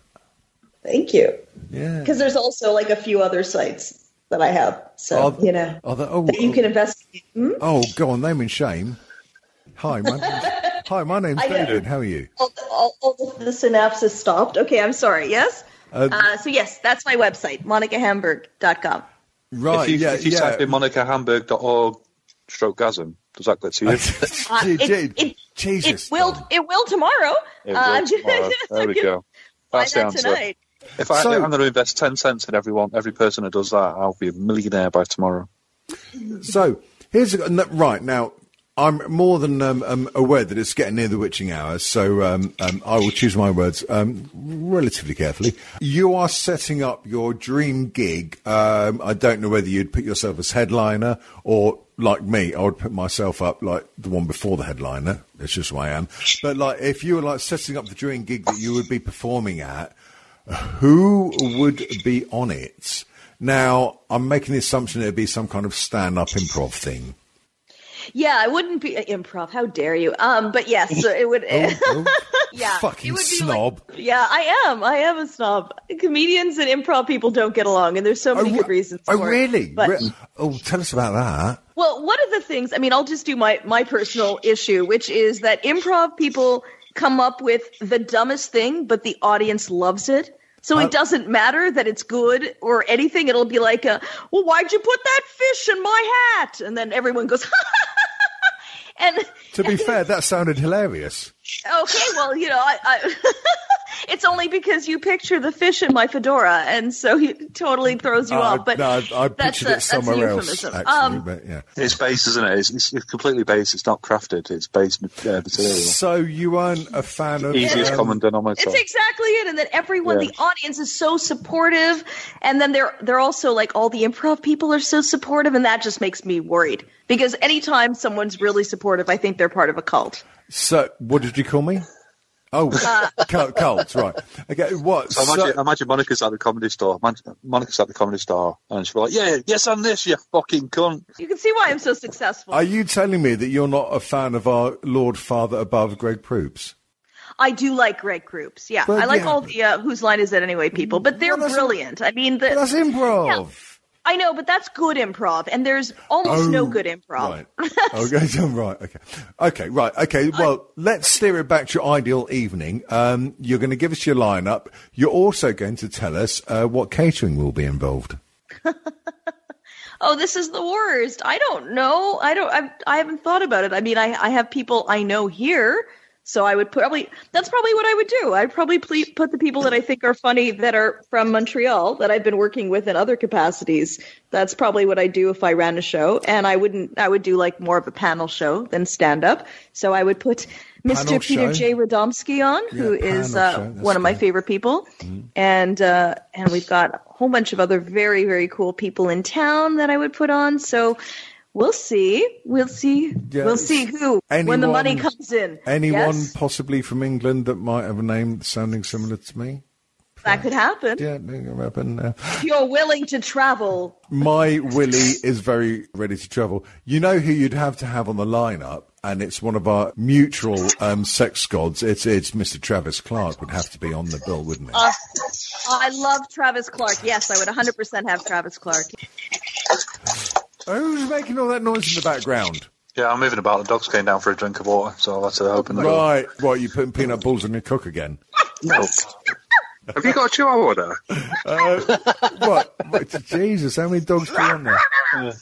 Thank you. Yeah. Because there's also like a few other sites that I have. So you know there- oh, that you can investigate. Hmm? Oh, go on, name and shame. Hi, my name's, hi, my name's David. How are you? all, all, all the synapses stopped. Okay, I'm sorry. Yes. Uh, Uh, so yes, that's my website, monicahamburg.com. right, if you, yeah, if you yeah. type in monicahamburg.org stroke gasm, does that get to you? Uh, Gee, it, gee, it, Jesus. it will. It will tomorrow. It Uh, will I'm tomorrow. There we go. That's the answer. tonight. If I, So- I'm going to invest 10 cents in everyone, every person who does that, I'll be a millionaire by tomorrow. So here's a, no, right now. I'm more than um, um, aware that it's getting near the witching hour, so um, um, I will choose my words um, relatively carefully. You are setting up your dream gig. Um, I don't know whether you'd put yourself as headliner or, like me, I would put myself up like the one before the headliner. That's just who I am. But like, if you were like setting up the dream gig that you would be performing at, who would be on it? Now, I'm making the assumption it'd be some kind of stand-up improv thing. Yeah, I wouldn't be uh, improv. How dare you? Um, but yes, so it would. Oh, yeah, fucking would be snob. Like, yeah, I am. I am a snob. Comedians and improv people don't get along, and there's so many oh, good reasons. Oh, for it. really? But oh, tell us about that. Well, one of the things, I mean, I'll just do my, my personal issue, which is that improv people come up with the dumbest thing, but the audience loves it. So Uh, it doesn't matter that it's good or anything. It'll be like, uh, well, why'd you put that fish in my hat? And then everyone goes, and To be fair, that sounded hilarious. okay, well, you know, I, I it's only because you picture the fish in my fedora, and so he totally throws you Uh, off. But no, I, I that's pictured a- it that's a somewhere else, euphemism. actually. Um, but yeah. It's base, isn't it? It's, it's, it's completely base. It's not crafted. It's base uh, material. So you aren't a fan of Easiest um, common denominator. It's exactly it, and then everyone, Yeah. the audience is so supportive, and then they're they're also like all the improv people are so supportive, and that just makes me worried because anytime someone's really supportive, I think they're part of a cult. So, what did you call me? Oh, Uh, cult, cult, right. Okay, what? So imagine, imagine Monica's at the comedy store. Imagine- Monica's at the comedy store, and she's like, "Yeah, yes, I'm this, you fucking cunt." You can see why I'm so successful. are you telling me that you're not a fan of our Lord Father above, Greg Proops? I do like Greg Proops. Yeah, But I like yeah. all the uh, whose line is it anyway people, but they're Well, brilliant. I mean, the, But that's improv. Yeah. I know, but that's good improv, and there's almost no good improv. Oh, Right. okay, right. Okay. Okay. Right. Okay. Well, let's steer it back to your ideal evening. Um, you're going to give us your lineup. You're also going to tell us uh, what catering will be involved. oh, this is the worst. I don't know. I don't. I, I haven't thought about it. I mean, I, I have people I know here, so I would probably. That's probably what I would do. I'd probably ple- put the people that I think are funny that are from Montreal that I've been working with in other capacities. That's probably what I do if I ran a show, and I wouldn't. I would do like more of a panel show than stand up. So I would put. Mr. Panel Peter show? J. Radomski on, who Yeah, is panel uh, one of my good. favorite people, and uh, and we've got a whole bunch of other very very cool people in town that I would put on. So we'll see, we'll see, Yeah, we'll see who when the money comes in. Anyone Yes, possibly from England that might have a name sounding similar to me? that could happen. Yeah, that can happen. Uh, If you're willing to travel, my Willie is very ready to travel. You know who you'd have to have on the lineup, and it's one of our mutual um, sex gods. It's it's Mr. Travis Clark would have to be on the bill, wouldn't it? uh, I love Travis Clark. Yes, I would 100% have Travis Clark. Who's making all that noise in the background? Yeah, I'm moving about. The dog's going down for a drink of water, so I'll have to open the door. Right, what you're putting peanut balls in your cook again? No. Have you got a chihuahua there? Uh, what? what? Jesus, how many dogs do you want there?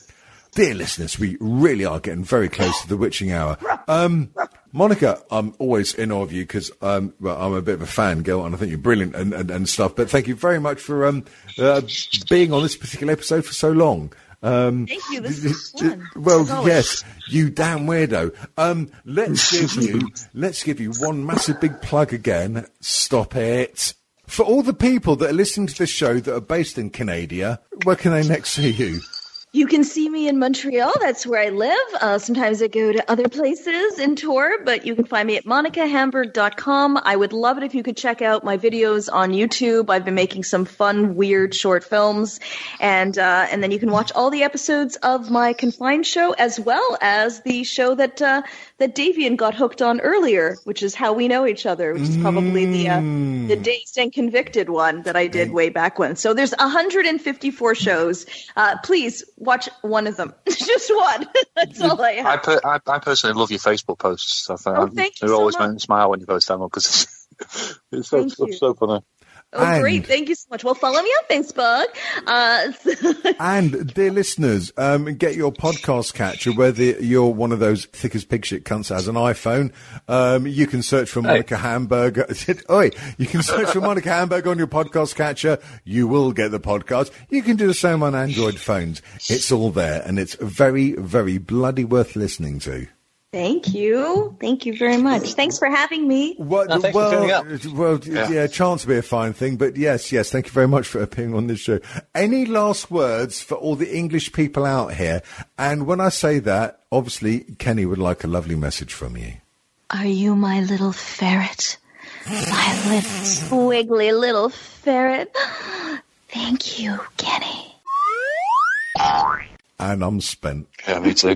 Dear listeners, we really are getting very close to the witching hour. Um, Monica, I'm always in awe of you because um, well, I'm a bit of a fan girl and I think you're brilliant and, and, and stuff. But thank you very much for um, uh, being on this particular episode for so long. Um, Thank you. This is fun. well, yes, you damn weirdo. Um, let's give you let's give you one massive big plug again. Stop it. For all the people that are listening to the show that are based in Canada, where can they next see you? You can see me in Montreal. That's where I live. Uh, sometimes I go to other places and tour, but you can find me at monicahamburg.com. I would love it if you could check out my videos on YouTube. I've been making some fun, weird short films, and uh, and then you can watch all the episodes of my confined show as well as the show that uh, that Davian got hooked on earlier, which is How We Know Each Other, which is probably the uh, the dazed and convicted one that I did way back when. So there's 154 shows. Uh, please watch one of them, just one. That's all I I, have. per- I, I personally love your Facebook posts. I think Oh, thank you it so always much. makes me smile when you post them because it's, it's so, so, so funny. Oh, And- great! Thank you so much. Well, follow me on Facebook. Uh, And dear listeners, um, get your podcast catcher. Whether you're one of those thick as pig shit cunts that has an iPhone, um, you can search for Monica Hamburg. Oi, you can search for Monica Hamburg on your podcast catcher. You will get the podcast. You can do the same on Android phones. It's all there, and it's very, very bloody worth listening to. Thank you. Thank you very much. Thanks for having me. What, No, thanks for well, turning uh, well, yeah. chance would be a fine thing, but yes, yes, thank you very much for appearing on this show. Any last words for all the English people out here? And when I say that, obviously, Kenny would like a lovely message from you. Are you my little ferret? My little squiggly little ferret. Thank you, Kenny. And I'm spent. Yeah, me too.